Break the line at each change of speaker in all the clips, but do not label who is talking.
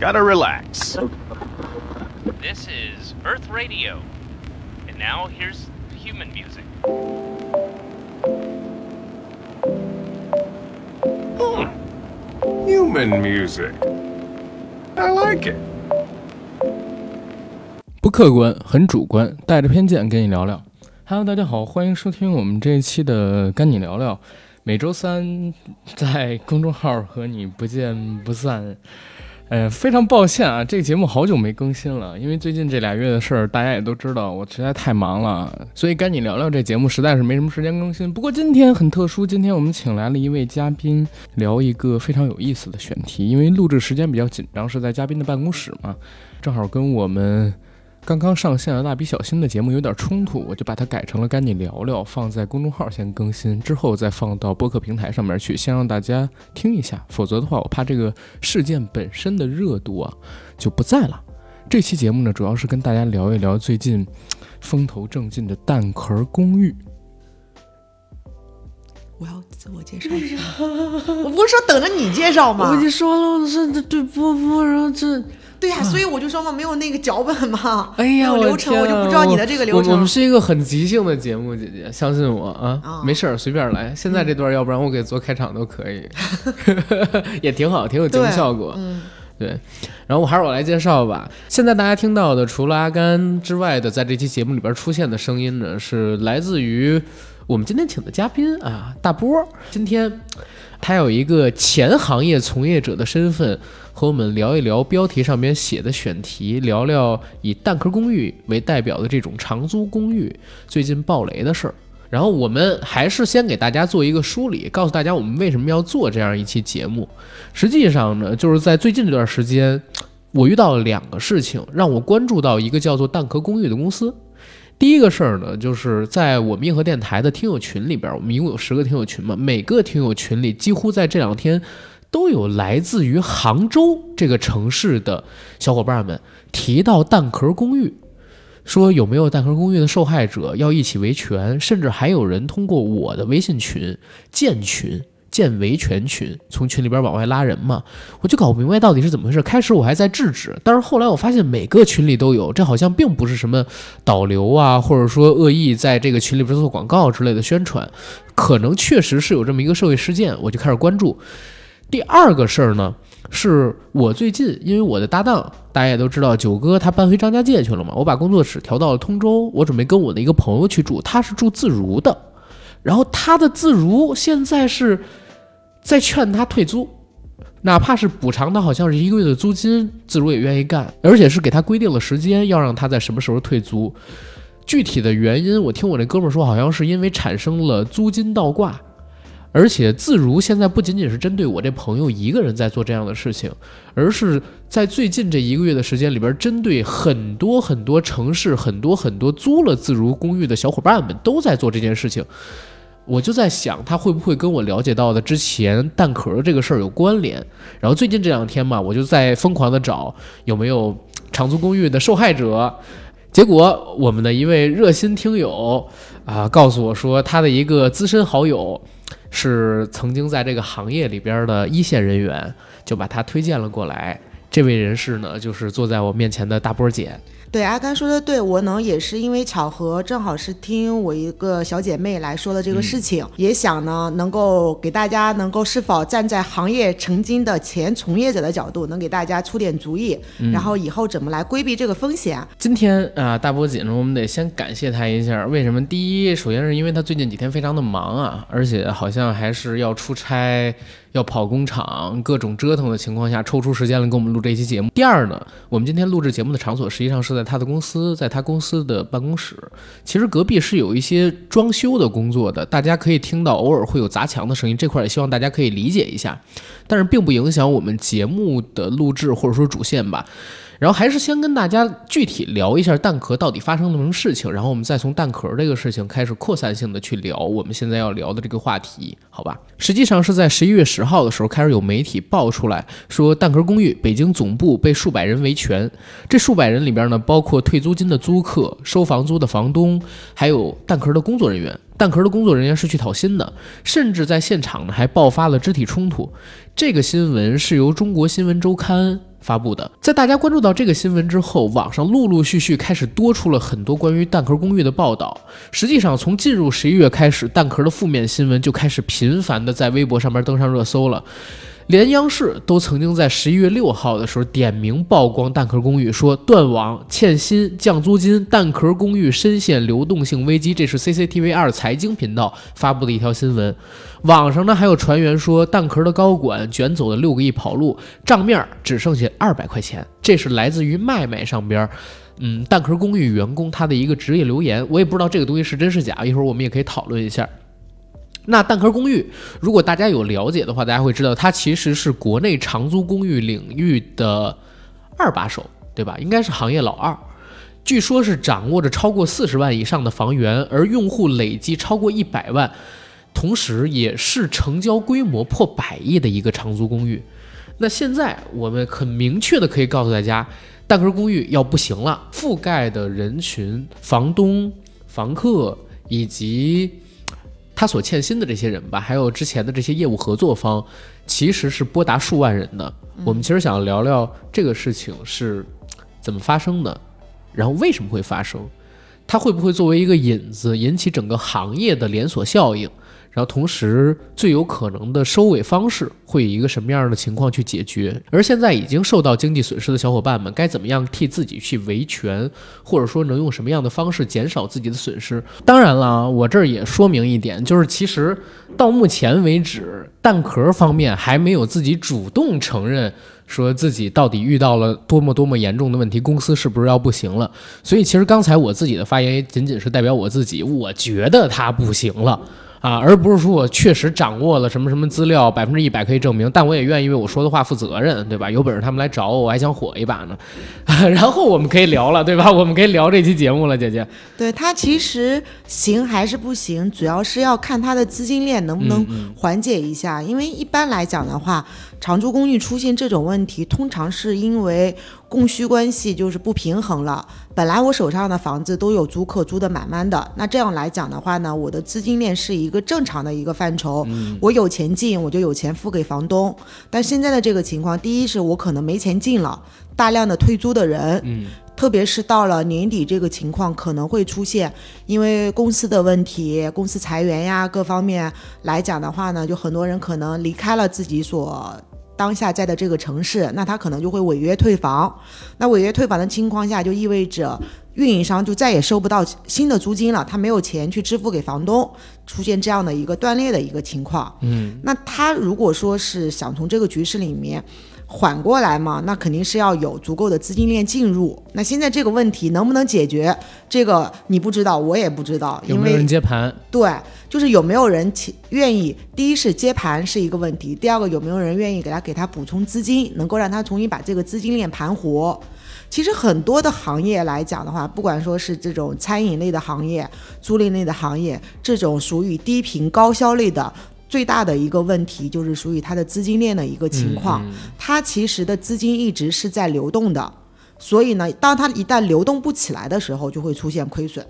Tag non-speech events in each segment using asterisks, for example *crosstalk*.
Gotta relax.
This is Earth Radio. And now here's human music.
Human music. I like it.
不客观，很主观，带着偏见跟你聊聊。Hello，大家好，欢迎收听我们这一期的跟你聊聊。每周三在公众号和你不见不散。哎，非常抱歉啊，这个节目好久没更新了，因为最近这俩月的事儿，大家也都知道，我实在太忙了，所以赶紧聊聊这节目实在是没什么时间更新。不过今天很特殊，今天我们请来了一位嘉宾，聊一个非常有意思的选题，因为录制时间比较紧张，是在嘉宾的办公室嘛，正好跟我们。刚刚上线的蜡笔小新的节目有点冲突，我就把它改成了“赶紧聊聊”，放在公众号先更新，之后再放到播客平台上面去，先让大家听一下。否则的话，我怕这个事件本身的热度啊就不在了。这期节目呢，主要是跟大家聊一聊最近风头正劲的《蛋壳公寓》。
我要自我介绍一下，*laughs* 我不是说等着你介绍吗？
我已经说了，我是对波波，然后这。
对呀，所以我就说嘛，没有那个脚本嘛，
哎呀，
流程我就不知道你的这个流程。
我们是一个很即兴的节目，姐姐相信我啊，没事儿，随便来。现在这段，要不然我给做开场都可以，*laughs* 也挺好，挺有节目效果。
嗯，
对。然后我还是我来介绍吧。现在大家听到的，除了阿甘之外的，在这期节目里边出现的声音呢，是来自于我们今天请的嘉宾啊，大波。今天他有一个前行业从业者的身份。和我们聊一聊标题上面写的选题，聊聊以蛋壳公寓为代表的这种长租公寓最近爆雷的事儿。然后我们还是先给大家做一个梳理，告诉大家我们为什么要做这样一期节目。实际上呢，就是在最近这段时间，我遇到了两个事情，让我关注到一个叫做蛋壳公寓的公司。第一个事儿呢，就是在我们硬核电台的听友群里边，我们一共有十个听友群嘛，每个听友群里几乎在这两天。都有来自于杭州这个城市的小伙伴们提到蛋壳公寓，说有没有蛋壳公寓的受害者要一起维权，甚至还有人通过我的微信群建群建维权群，从群里边往外拉人嘛，我就搞不明白到底是怎么回事。开始我还在制止，但是后来我发现每个群里都有，这好像并不是什么导流啊，或者说恶意在这个群里边做广告之类的宣传，可能确实是有这么一个社会事件，我就开始关注。第二个事儿呢，是我最近因为我的搭档，大家也都知道，九哥他搬回张家界去了嘛，我把工作室调到了通州，我准备跟我的一个朋友去住，他是住自如的，然后他的自如现在是在劝他退租，哪怕是补偿他好像是一个月的租金，自如也愿意干，而且是给他规定了时间，要让他在什么时候退租，具体的原因我听我那哥们说，好像是因为产生了租金倒挂。而且自如现在不仅仅是针对我这朋友一个人在做这样的事情，而是在最近这一个月的时间里边，针对很多很多城市、很多很多租了自如公寓的小伙伴们都在做这件事情。我就在想，他会不会跟我了解到的之前蛋壳这个事儿有关联？然后最近这两天嘛，我就在疯狂的找有没有长租公寓的受害者。结果我们的一位热心听友啊，告诉我说，他的一个资深好友。是曾经在这个行业里边的一线人员，就把他推荐了过来。这位人士呢，就是坐在我面前的大波姐。
对阿甘说的对，我能也是因为巧合，正好是听我一个小姐妹来说的这个事情，也想呢能够给大家能够是否站在行业曾经的前从业者的角度，能给大家出点主意，然后以后怎么来规避这个风险。
今天啊，大波姐呢，我们得先感谢她一下。为什么？第一，首先是因为她最近几天非常的忙啊，而且好像还是要出差。要跑工厂，各种折腾的情况下，抽出时间来给我们录这期节目。第二呢，我们今天录制节目的场所实际上是在他的公司，在他公司的办公室。其实隔壁是有一些装修的工作的，大家可以听到偶尔会有砸墙的声音，这块也希望大家可以理解一下。但是并不影响我们节目的录制或者说主线吧。然后还是先跟大家具体聊一下蛋壳到底发生了什么事情，然后我们再从蛋壳这个事情开始扩散性的去聊我们现在要聊的这个话题，好吧？实际上是在十一月十号的时候开始有媒体爆出来说，蛋壳公寓北京总部被数百人维权，这数百人里边呢，包括退租金的租客、收房租的房东，还有蛋壳的工作人员。蛋壳的工作人员是去讨薪的，甚至在现场呢还爆发了肢体冲突。这个新闻是由中国新闻周刊。发布的。在大家关注到这个新闻之后，网上陆陆续续开始多出了很多关于蛋壳公寓的报道。实际上，从进入十一月开始，蛋壳的负面新闻就开始频繁的在微博上面登上热搜了。连央视都曾经在十一月六号的时候点名曝光蛋壳公寓，说断网、欠薪、降租金，蛋壳公寓深陷流动性危机。这是 CCTV 二财经频道发布的一条新闻。网上呢还有传言说，蛋壳的高管卷走了六个亿跑路，账面只剩下二百块钱。这是来自于麦麦上边，嗯，蛋壳公寓员工他的一个职业留言。我也不知道这个东西是真是假，一会儿我们也可以讨论一下。那蛋壳公寓，如果大家有了解的话，大家会知道它其实是国内长租公寓领域的二把手，对吧？应该是行业老二。据说是掌握着超过四十万以上的房源，而用户累计超过一百万，同时也是成交规模破百亿的一个长租公寓。那现在我们很明确的可以告诉大家，蛋壳公寓要不行了，覆盖的人群、房东、房客以及。他所欠薪的这些人吧，还有之前的这些业务合作方，其实是多达数万人的。我们其实想聊聊这个事情是怎么发生的，然后为什么会发生，它会不会作为一个引子，引起整个行业的连锁效应？然后同时，最有可能的收尾方式会以一个什么样的情况去解决？而现在已经受到经济损失的小伙伴们，该怎么样替自己去维权，或者说能用什么样的方式减少自己的损失？当然了，我这儿也说明一点，就是其实到目前为止，蛋壳方面还没有自己主动承认说自己到底遇到了多么多么严重的问题，公司是不是要不行了？所以其实刚才我自己的发言也仅仅是代表我自己，我觉得他不行了。啊，而不是说我确实掌握了什么什么资料，百分之一百可以证明，但我也愿意为我说的话负责任，对吧？有本事他们来找我，我还想火一把呢。*laughs* 然后我们可以聊了，对吧？我们可以聊这期节目了，姐姐。
对他其实行还是不行，主要是要看他的资金链能不能缓解一下。因为一般来讲的话，长租公寓出现这种问题，通常是因为。供需关系就是不平衡了。本来我手上的房子都有租客租的满满的，那这样来讲的话呢，我的资金链是一个正常的一个范畴。我有钱进，我就有钱付给房东。但现在的这个情况，第一是我可能没钱进了，大量的退租的人，
嗯，
特别是到了年底这个情况可能会出现，因为公司的问题，公司裁员呀，各方面来讲的话呢，就很多人可能离开了自己所。当下在的这个城市，那他可能就会违约退房。那违约退房的情况下，就意味着运营商就再也收不到新的租金了，他没有钱去支付给房东，出现这样的一个断裂的一个情况。
嗯，
那他如果说是想从这个局势里面。缓过来嘛，那肯定是要有足够的资金链进入。那现在这个问题能不能解决？这个你不知道，我也不知道。
有没有人接盘？
对，就是有没有人愿意？第一是接盘是一个问题，第二个有没有人愿意给他给他补充资金，能够让他重新把这个资金链盘活？其实很多的行业来讲的话，不管说是这种餐饮类的行业、租赁类的行业，这种属于低频高销类的。最大的一个问题就是属于它的资金链的一个情况，它其实的资金一直是在流动的，所以呢，当它一旦流动不起来的时候，就会出现亏损，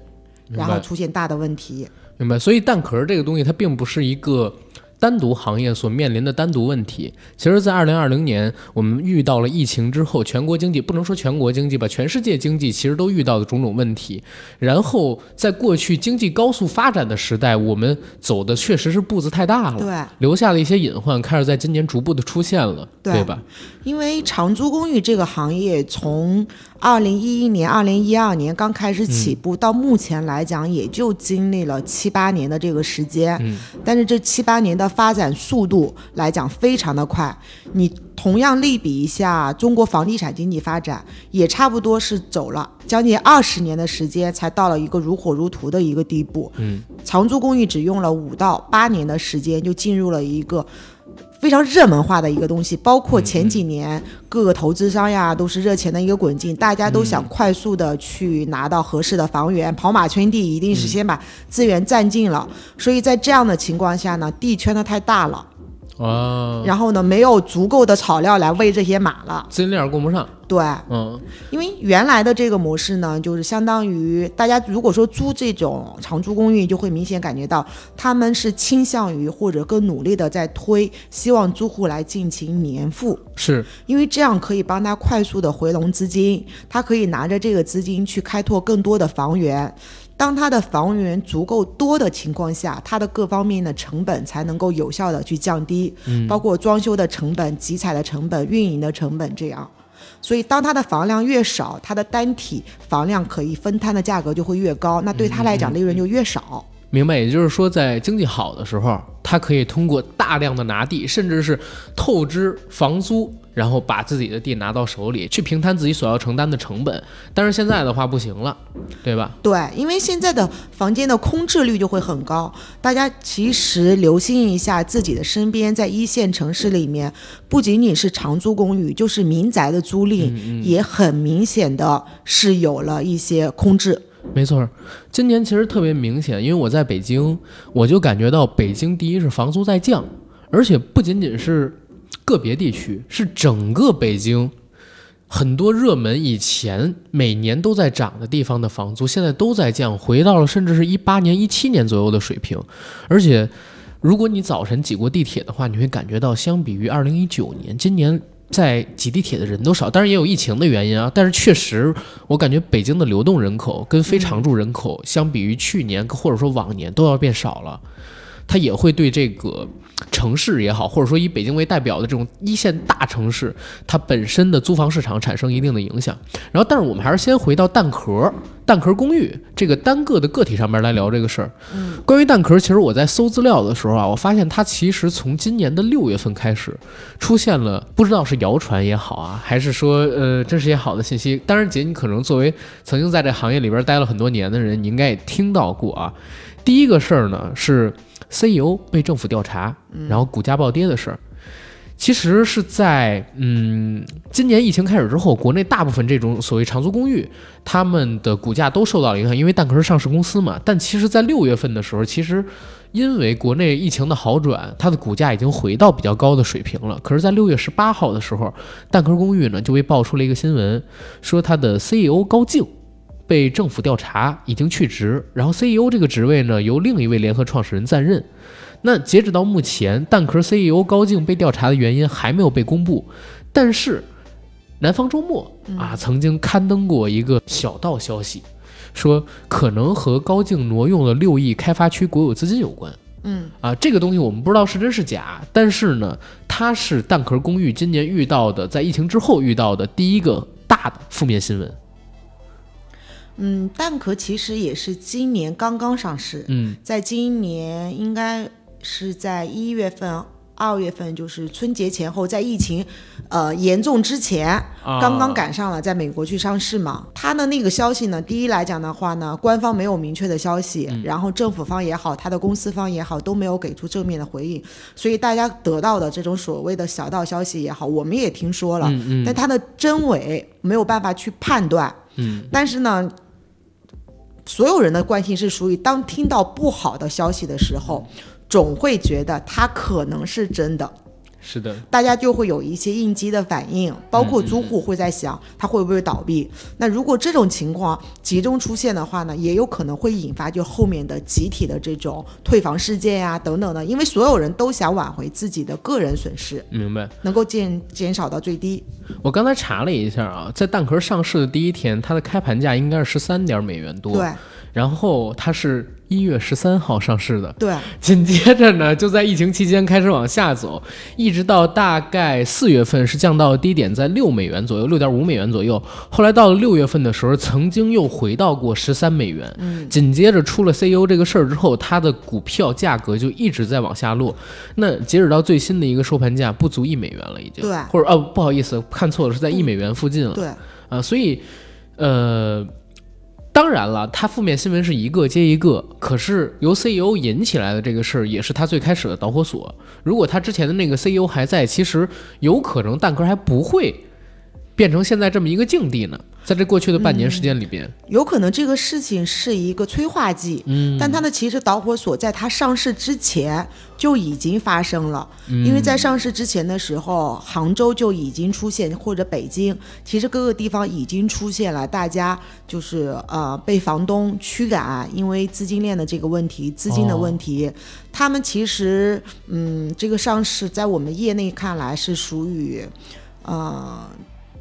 然后出现大的问题。
明白。所以蛋壳这个东西，它并不是一个。单独行业所面临的单独问题，其实，在二零二零年，我们遇到了疫情之后，全国经济不能说全国经济吧，全世界经济其实都遇到的种种问题。然后，在过去经济高速发展的时代，我们走的确实是步子太大了，
对，
留下了一些隐患，开始在今年逐步的出现了，对吧？
因为长租公寓这个行业从二零一一年、二零一二年刚开始起步，到目前来讲，也就经历了七八年的这个时间。
嗯，
但是这七八年的发展速度来讲，非常的快。你同样类比一下中国房地产经济发展，也差不多是走了将近二十年的时间，才到了一个如火如荼的一个地步。
嗯，
长租公寓只用了五到八年的时间，就进入了一个。非常热门化的一个东西，包括前几年各个投资商呀，都是热钱的一个滚进，大家都想快速的去拿到合适的房源，跑马圈地一定是先把资源占尽了。所以在这样的情况下呢，地圈的太大了，
哦，
然后呢，没有足够的草料来喂这些马了。
资金链供不上，
对，
嗯
因为原来的这个模式呢，就是相当于大家如果说租这种长租公寓，就会明显感觉到他们是倾向于或者更努力的在推，希望租户来进行年付，
是
因为这样可以帮他快速的回笼资金，他可以拿着这个资金去开拓更多的房源。当他的房源足够多的情况下，他的各方面的成本才能够有效的去降低，包括装修的成本、集采的成本、运营的成本这样。所以，当他的房量越少，它的单体房量可以分摊的价格就会越高，那对他来讲利润就越少。
明白，也就是说，在经济好的时候，他可以通过大量的拿地，甚至是透支房租，然后把自己的地拿到手里，去平摊自己所要承担的成本。但是现在的话不行了，对吧？
对，因为现在的房间的空置率就会很高。大家其实留心一下自己的身边，在一线城市里面，不仅仅是长租公寓，就是民宅的租赁，也很明显的是有了一些空置。
没错儿，今年其实特别明显，因为我在北京，我就感觉到北京第一是房租在降，而且不仅仅是个别地区，是整个北京很多热门以前每年都在涨的地方的房租，现在都在降，回到了甚至是一八年、一七年左右的水平。而且，如果你早晨挤过地铁的话，你会感觉到，相比于二零一九年，今年在挤地铁的人都少，当然也有疫情的原因啊。但是确实，我感觉北京的流动人口跟非常住人口相比于去年或者说往年都要变少了，它也会对这个城市也好，或者说以北京为代表的这种一线大城市，它本身的租房市场产生一定的影响。然后，但是我们还是先回到蛋壳、蛋壳公寓这个单个的个体上面来聊这个事儿。嗯，关于蛋壳，其实我在搜资料的时候啊，我发现它其实从今年的六月份开始出现了，不知道是谣传也好啊，还是说呃真实也好的信息。当然，姐，你可能作为曾经在这行业里边待了很多年的人，你应该也听到过啊。第一个事儿呢是 CEO 被政府调查，然后股价暴跌的事儿。其实是在嗯，今年疫情开始之后，国内大部分这种所谓长租公寓，他们的股价都受到了影响，因为蛋壳是上市公司嘛。但其实，在六月份的时候，其实因为国内疫情的好转，它的股价已经回到比较高的水平了。可是，在六月十八号的时候，蛋壳公寓呢就被爆出了一个新闻，说它的 CEO 高静被政府调查，已经去职，然后 CEO 这个职位呢由另一位联合创始人暂任。那截止到目前，蛋壳 CEO 高静被调查的原因还没有被公布，但是南方周末啊曾经刊登过一个小道消息，说可能和高静挪用了六亿开发区国有资金有关。
嗯
啊，这个东西我们不知道是真是假，但是呢，它是蛋壳公寓今年遇到的，在疫情之后遇到的第一个大的负面新闻。
嗯，蛋壳其实也是今年刚刚上市，
嗯。
在今年应该是在一月份、二月份，就是春节前后，在疫情呃严重之前，
啊。
刚刚赶上了在美国去上市嘛。它的那个消息呢，第一来讲的话呢，官方没有明确的消息，然后政府方也好，它的公司方也好，都没有给出正面的回应，所以大家得到的这种所谓的小道消息也好，我们也听说了，
嗯嗯。
但它的真伪没有办法去判断。
嗯，
但是呢，所有人的惯性是属于当听到不好的消息的时候，总会觉得它可能是真的，
是的，
大家就会有一些应激的反应，包括租户会在想他会不会倒闭。那如果这种情况集中出现的话呢，也有可能会引发就后面的集体的这种退房事件呀、等等的，因为所有人都想挽回自己的个人损失，
明白。
能够减减少到最低。
我刚才查了一下啊，在蛋壳上市的第一天，它的开盘价应该是十三点美元多。
对
然后它是一月十三号上市的，
对，
紧接着呢，就在疫情期间开始往下走，一直到大概四月份是降到低点在六美元左右，六点五美元左右。后来到了六月份的时候，曾经又回到过十三美元。
嗯，
紧接着出了 CEO 这个事儿之后，它的股票价格就一直在往下落。那截止到最新的一个收盘价，不足一美元了，已经。
对
或者哦，不好意思，看错了，是在一美元附近了。
对。
啊，所以，呃，当然了，他负面新闻是一个接一个，可是由 CEO 引起来的这个事儿，也是他最开始的导火索。如果他之前的那个 CEO 还在，其实有可能蛋壳还不会变成现在这么一个境地呢。在这过去的半年时间里边，
有可能这个事情是一个催化剂，
嗯，
但它的其实导火索在它上市之前就已经发生了，因为在上市之前的时候，杭州就已经出现，或者北京，其实各个地方已经出现了，大家就是呃被房东驱赶，因为资金链的这个问题，资金的问题，他们其实嗯，这个上市在我们业内看来是属于呃。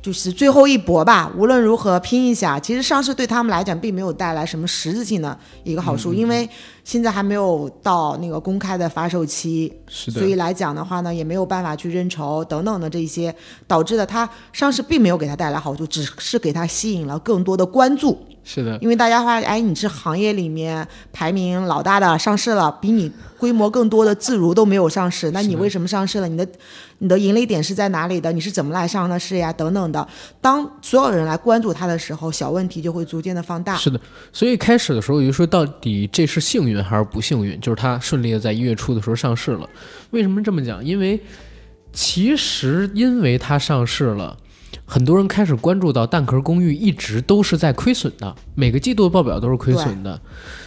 就是最后一搏吧，无论如何拼一下。其实上市对他们来讲并没有带来什么实质性的一个好处，因为现在还没有到那个公开的发售期，
是
所以来讲的话呢，也没有办法去认筹等等的这些，导致的它上市并没有给它带来好处，只是给它吸引了更多的关注。
是的，
因为大家发现，哎，你是行业里面排名老大的，上市了，比你规模更多的自如都没有上市，那你为什么上市了？你的你的盈利点是在哪里的？你是怎么来上的市呀？等等的。当所有人来关注它的时候，小问题就会逐渐的放大。
是的，所以开始的时候，我就说到底这是幸运还是不幸运？就是它顺利的在一月初的时候上市了。为什么这么讲？因为其实因为它上市了。很多人开始关注到蛋壳公寓一直都是在亏损的，每个季度的报表都是亏损的。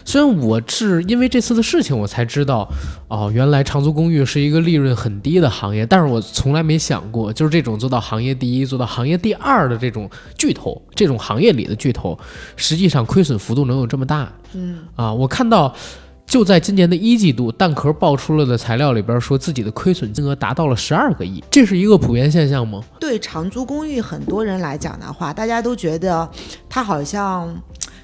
虽然我是因为这次的事情我才知道，哦，原来长租公寓是一个利润很低的行业，但是我从来没想过，就是这种做到行业第一、做到行业第二的这种巨头，这种行业里的巨头，实际上亏损幅度能有这么大。
嗯，
啊，我看到。就在今年的一季度，蛋壳爆出了的材料里边说，自己的亏损金额达到了十二个亿，这是一个普遍现象吗？
对长租公寓很多人来讲的话，大家都觉得它好像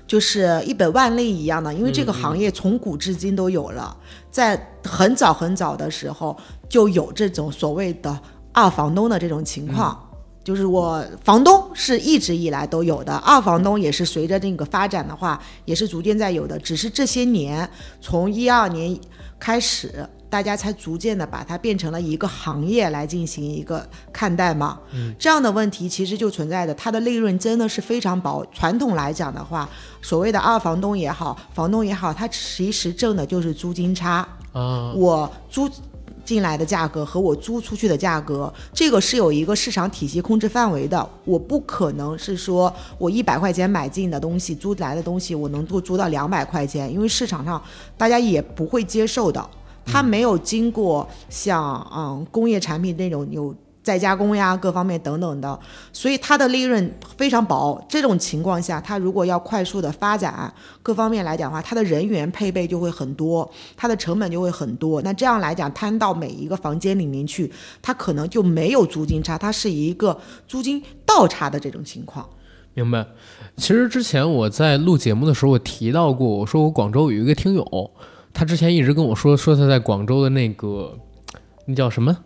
就是一本万利一样的，因为这个行业从古至今都有了，在很早很早的时候就有这种所谓的二房东的这种情况。就是我房东是一直以来都有的，二房东也是随着这个发展的话，也是逐渐在有的。只是这些年，从一二年开始，大家才逐渐的把它变成了一个行业来进行一个看待嘛。
嗯，
这样的问题其实就存在的，它的利润真的是非常薄。传统来讲的话，所谓的二房东也好，房东也好，他其实挣的就是租金差。
啊，
我租。进来的价格和我租出去的价格，这个是有一个市场体系控制范围的。我不可能是说我一百块钱买进的东西，租来的东西我能够租到两百块钱，因为市场上大家也不会接受的。它没有经过像嗯工业产品那种有。再加工呀，各方面等等的，所以它的利润非常薄。这种情况下，它如果要快速的发展，各方面来讲的话，它的人员配备就会很多，它的成本就会很多。那这样来讲，摊到每一个房间里面去，它可能就没有租金差，它是一个租金倒差的这种情况。
明白。其实之前我在录节目的时候，我提到过，我说我广州有一个听友，他之前一直跟我说，说他在广州的那个那叫什么？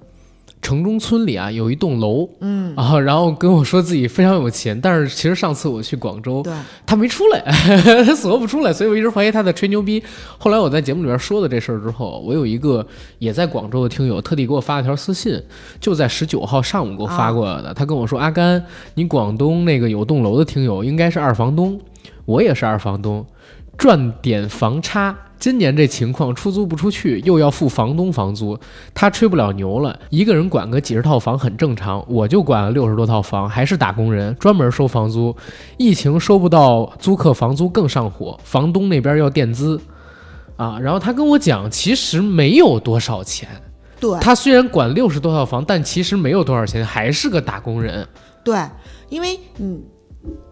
城中村里啊，有一栋楼，
嗯
啊，然后跟我说自己非常有钱，但是其实上次我去广州，
对，
他没出来，*laughs* 他锁不出来，所以我一直怀疑他在吹牛逼。后来我在节目里边说了这事儿之后，我有一个也在广州的听友特地给我发了条私信，就在十九号上午给我发过来的，他跟我说：“阿甘，你广东那个有栋楼的听友应该是二房东，我也是二房东，赚点房差。”今年这情况，出租不出去，又要付房东房租，他吹不了牛了。一个人管个几十套房很正常，我就管了六十多套房，还是打工人，专门收房租。疫情收不到租客房租更上火，房东那边要垫资，啊，然后他跟我讲，其实没有多少钱。
对，
他虽然管六十多套房，但其实没有多少钱，还是个打工人。
对，因为嗯。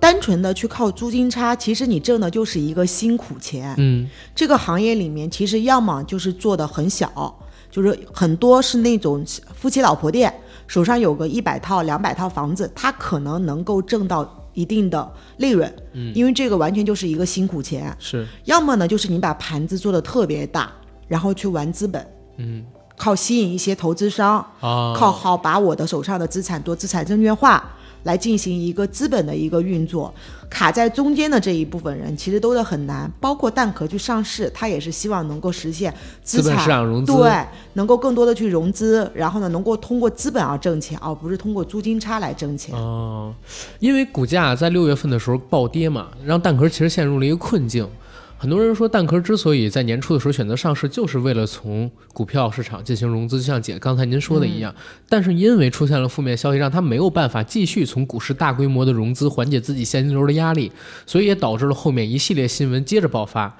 单纯的去靠租金差，其实你挣的就是一个辛苦钱。
嗯，
这个行业里面，其实要么就是做的很小，就是很多是那种夫妻老婆店，手上有个一百套、两百套房子，他可能能够挣到一定的利润。
嗯，
因为这个完全就是一个辛苦钱。
是，
要么呢，就是你把盘子做的特别大，然后去玩资本。
嗯，
靠吸引一些投资商，
啊，
靠好把我的手上的资产做资产证券化。来进行一个资本的一个运作，卡在中间的这一部分人其实都是很难。包括蛋壳去上市，他也是希望能够实现资
本市场融资，
对，能够更多的去融资，然后呢，能够通过资本而挣钱，而不是通过租金差来挣钱。
哦，因为股价在六月份的时候暴跌嘛，让蛋壳其实陷入了一个困境。很多人说蛋壳之所以在年初的时候选择上市，就是为了从股票市场进行融资，就像姐刚才您说的一样。但是因为出现了负面消息，让他没有办法继续从股市大规模的融资，缓解自己现金流的压力，所以也导致了后面一系列新闻接着爆发。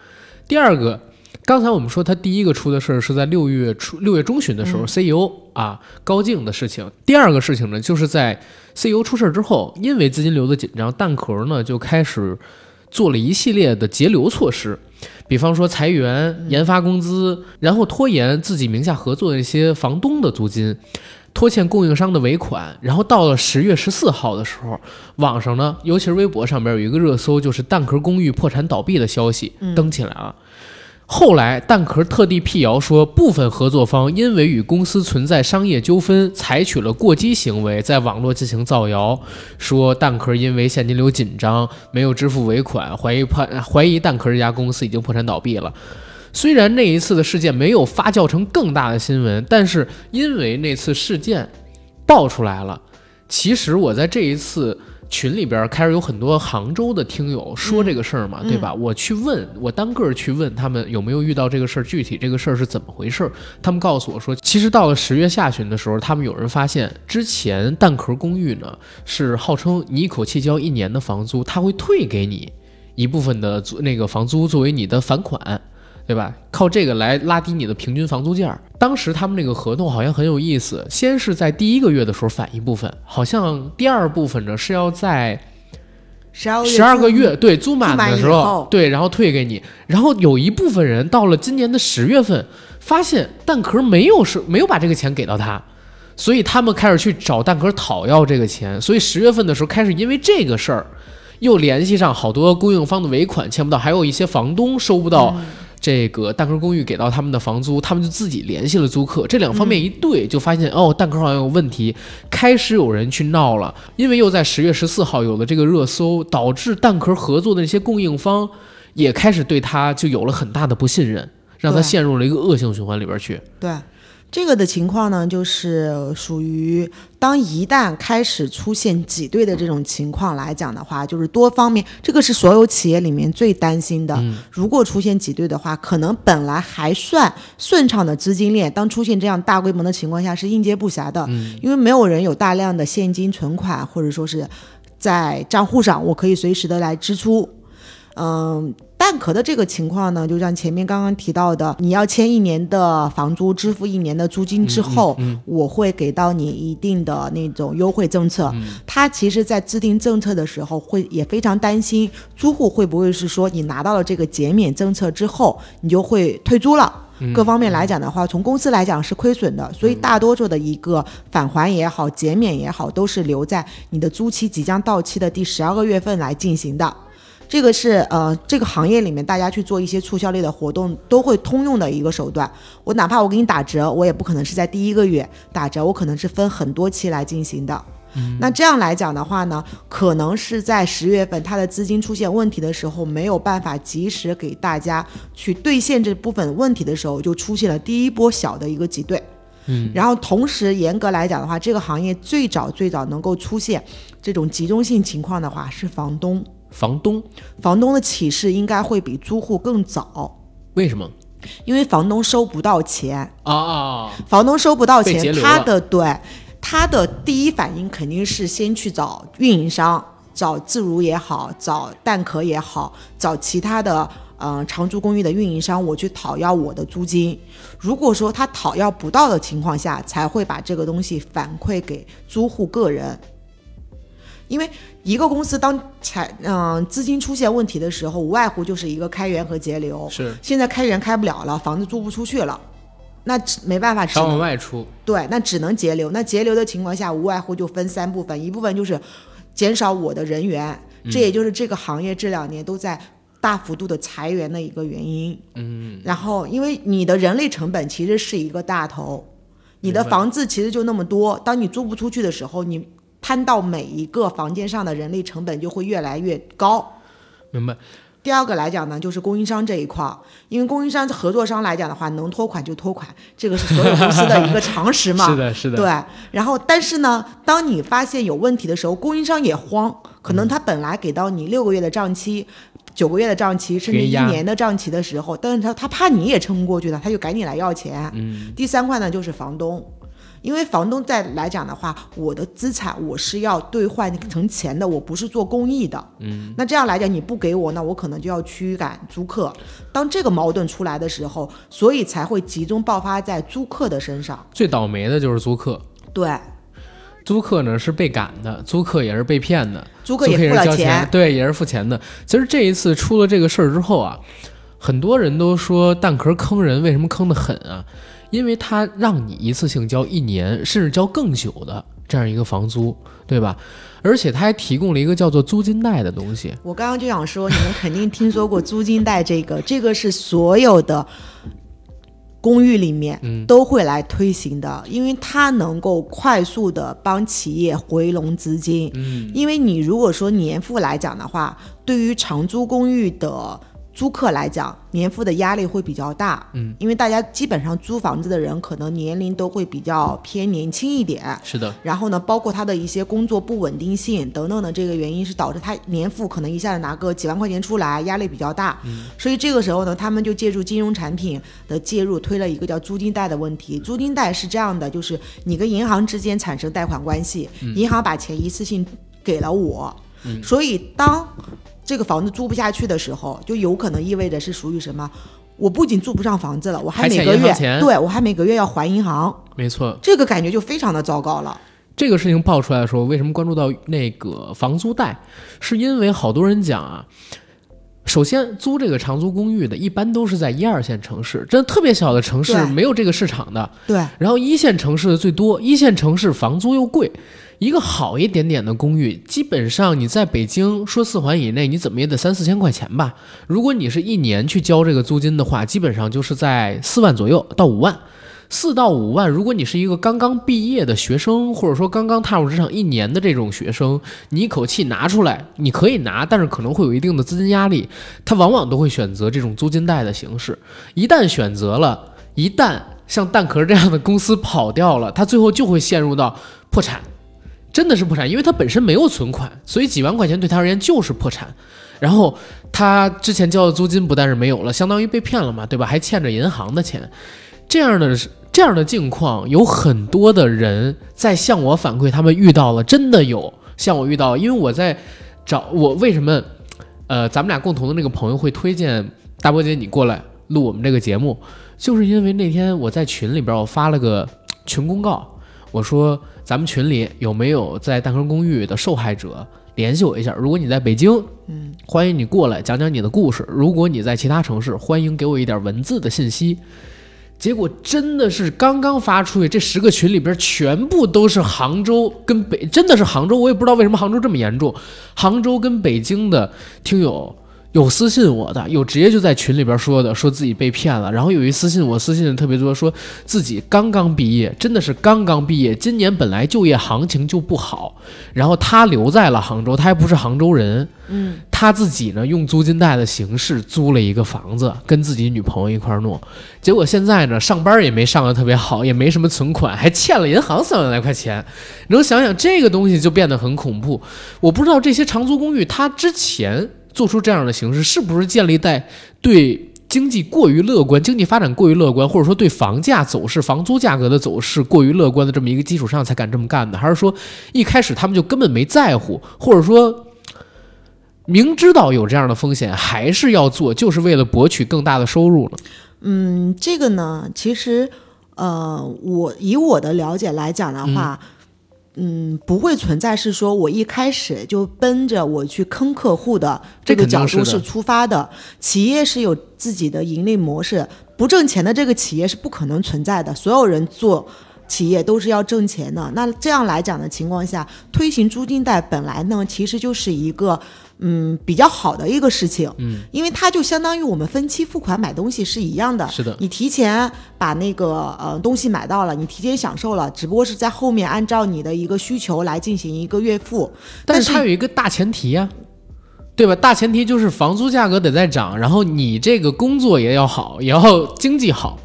第二个，刚才我们说他第一个出的事儿是在六月初六月中旬的时候、c e o 啊高静的事情。第二个事情呢，就是在 CEO 出事儿之后，因为资金流的紧张，蛋壳呢就开始做了一系列的节流措施，比方说裁员、研发工资，然后拖延自己名下合作的一些房东的租金。拖欠供应商的尾款，然后到了十月十四号的时候，网上呢，尤其是微博上边有一个热搜，就是蛋壳公寓破产倒闭的消息登起来了。后来蛋壳特地辟谣说，部分合作方因为与公司存在商业纠纷，采取了过激行为，在网络进行造谣，说蛋壳因为现金流紧张没有支付尾款，怀疑破怀疑蛋壳这家公司已经破产倒闭了。虽然那一次的事件没有发酵成更大的新闻，但是因为那次事件爆出来了，其实我在这一次群里边开始有很多杭州的听友说这个事儿嘛，对吧？我去问，我单个儿去问他们有没有遇到这个事儿，具体这个事儿是怎么回事儿？他们告诉我说，其实到了十月下旬的时候，他们有人发现，之前蛋壳公寓呢是号称你一口气交一年的房租，他会退给你一部分的租那个房租作为你的返款。对吧？靠这个来拉低你的平均房租价儿。当时他们那个合同好像很有意思，先是在第一个月的时候返一部分，好像第二部分呢是要在
十二
十二个月对租满的时
租满以后
对，然后退给你。然后有一部分人到了今年的十月份，发现蛋壳没有是没有把这个钱给到他，所以他们开始去找蛋壳讨要这个钱。所以十月份的时候开始因为这个事儿，又联系上好多供应方的尾款欠不到，还有一些房东收不到。这个蛋壳公寓给到他们的房租，他们就自己联系了租客，这两方面一对，就发现哦，蛋壳好像有问题，开始有人去闹了。因为又在十月十四号有了这个热搜，导致蛋壳合作的那些供应方也开始对他就有了很大的不信任，让他陷入了一个恶性循环里边去。
对，这个的情况呢，就是属于当一旦开始出现挤兑的这种情况来讲的话，就是多方面，这个是所有企业里面最担心的。如果出现挤兑的话，可能本来还算顺畅的资金链，当出现这样大规模的情况下，是应接不暇的，因为没有人有大量的现金存款，或者说是在账户上，我可以随时的来支出。嗯，蛋壳的这个情况呢，就像前面刚刚提到的，你要签一年的房租，支付一年的租金之后，我会给到你一定的那种优惠政策。他其实，在制定政策的时候，会也非常担心租户会不会是说你拿到了这个减免政策之后，你就会退租了。各方面来讲的话，从公司来讲是亏损的，所以大多数的一个返还也好、减免也好，都是留在你的租期即将到期的第十二个月份来进行的。这个是呃，这个行业里面大家去做一些促销类的活动都会通用的一个手段。我哪怕我给你打折，我也不可能是在第一个月打折，我可能是分很多期来进行的。那这样来讲的话呢，可能是在十月份它的资金出现问题的时候，没有办法及时给大家去兑现这部分问题的时候，就出现了第一波小的一个挤兑。嗯，然后同时严格来讲的话，这个行业最早最早能够出现这种集中性情况的话，是房东。
房东
房东的启示应该会比租户更早，
为什么
因为房东收不到钱，
啊啊？
房东收不到钱，他的对他的第一反应肯定是先去找运营商，找自如也好，找蛋壳也好，找其他的嗯、呃长租公寓的运营商，我去讨要我的租金。如果说他讨要不到的情况下，才会把这个东西反馈给租户个人。因为一个公司当财嗯、资金出现问题的时候，无外乎就是一个开源和节流。
是
现在开源开不了了，房子租不出去了，那只没办法，只能
外出，
对，那只能节流。那节流的情况下，无外乎就分三部分，一部分就是减少我的人员，这也就是这个行业这两年都在大幅度的裁员的一个原因。嗯，然后因为你的人力成本其实是一个大头，你的房子其实就那么多，当你租不出去的时候，你摊到每一个房间上的人力成本就会越来越高。
明白？
第二个来讲呢，就是供应商这一块儿，因为供应商合作商来讲的话，能拖款就拖款，这个是所有公司的一个常识嘛。*laughs*
是的，是的，
对，然后但是呢，当你发现有问题的时候，供应商也慌，可能他本来给到你六个月的账期，九个月的账期，甚至一年的账期的时候，但是他他怕你也撑不过去了，他就赶紧来要钱。
嗯，
第三块呢就是房东。因为房东在来讲的话，我的资产我是要兑换成钱的，我不是做公益的。嗯，那这样来讲，你不给我，那我可能就要驱赶租客。当这个矛盾出来的时候，所以才会集中爆发在租客的身上。
最倒霉的就是租客，
对，
租客呢是被赶的，租客也是被骗的，
租客也
是交
钱，
对，也是付钱的。其实这一次出了这个事儿之后啊，很多人都说蛋壳坑人，为什么坑得狠啊？因为他让你一次性交一年，甚至交更久的这样一个房租，对吧？而且他还提供了一个叫做租金贷的东西，
我刚刚就想说，你们肯定听说过租金贷这个，*laughs* 这个是所有的公寓里面
嗯
都会来推行的，因为它能够快速的帮企业回笼资金。
嗯，
因为你如果说年付来讲的话，对于长租公寓的租客来讲，年付的压力会比较大。
嗯，
因为大家基本上租房子的人可能年龄都会比较偏年轻一点。
是的，
然后呢，包括他的一些工作不稳定性等等的这个原因，是导致他年付可能一下子拿个几万块钱出来，压力比较大。所以这个时候呢，他们就借助金融产品的介入，推了一个叫租金贷的问题。租金贷是这样的，就是你跟银行之间产生贷款关系，银行把钱一次性给了我，所以当这个房子租不下去的时候，就有可能意味着是属于什么？我不仅租不上房子了，我还每个月对我还每个月要还银行，
没错。
这个感觉就非常的糟糕了。
这个事情爆出来的时候，为什么关注到那个房租贷？是因为好多人讲啊，首先租这个长租公寓的，一般都是在一二线城市，真的特别小的城市没有这个市场的。
对，
然后一线城市的最多，一线城市房租又贵。一个好一点点的公寓，基本上你在北京说四环以内，你怎么也得三四千块钱吧。如果你是一年去交这个租金的话，基本上就是在四万左右到五万。四到五万，如果你是一个刚刚毕业的学生，或者说刚刚踏入职场一年的这种学生，你一口气拿出来，你可以拿，但是可能会有一定的资金压力。他往往都会选择这种租金贷的形式。一旦选择了，一旦像蛋壳这样的公司跑掉了，他最后就会陷入到破产，真的是破产，因为他本身没有存款，所以几万块钱对他而言就是破产。然后他之前交的租金不但是没有了，相当于被骗了嘛，对吧？还欠着银行的钱，这样的这样的境况，有很多的人在向我反馈，他们遇到了，真的有像我遇到，因为我在找我为什么，呃，咱们俩共同的那个朋友会推荐大波姐你过来录我们这个节目，就是因为那天我在群里边我发了个群公告，我说咱们群里有没有在蛋壳公寓的受害者，联系我一下。如果你在北京，
嗯，
欢迎你过来讲讲你的故事；如果你在其他城市，欢迎给我一点文字的信息。结果真的是刚刚发出去，这十个群里边全部都是杭州跟北，真的是杭州，我也不知道为什么杭州这么严重。杭州跟北京的听友有私信我的，有直接就在群里边说的，说自己被骗了。然后有一私信我，私信的特别多，说自己刚刚毕业，真的是刚刚毕业，今年本来就业行情就不好，然后他留在了杭州，他还不是杭州人，
嗯，
他自己呢用租金贷的形式租了一个房子，跟自己女朋友一块儿弄。结果现在呢，上班也没上的特别好，也没什么存款，还欠了银行三万来块钱。你能想想这个东西就变得很恐怖。我不知道这些长租公寓，它之前做出这样的形式，是不是建立在对经济过于乐观、经济发展过于乐观，或者说对房价走势、房租价格的走势过于乐观的这么一个基础上才敢这么干的？还是说一开始他们就根本没在乎，或者说？明知道有这样的风险，还是要做，就是为了博取更大的收入呢？
嗯，这个呢，其实，呃，我以我的了解来讲的话，嗯不会存在是说我一开始就奔着我去坑客户的这个角度是出发的。企业是有自己的盈利模式，不挣钱的这个企业是不可能存在的。所有人做。企业都是要挣钱的，那这样来讲的情况下，推行租金贷本来呢，其实就是一个嗯比较好的一个事情，
嗯，
因为它就相当于我们分期付款买东西是一样的，
是的
你提前把那个呃东西买到了，你提前享受了，只不过是在后面按照你的一个需求来进行一个月付。
但是它有一个大前提呀、对吧？大前提就是房租价格得在涨，然后你这个工作也要好，也要经济好。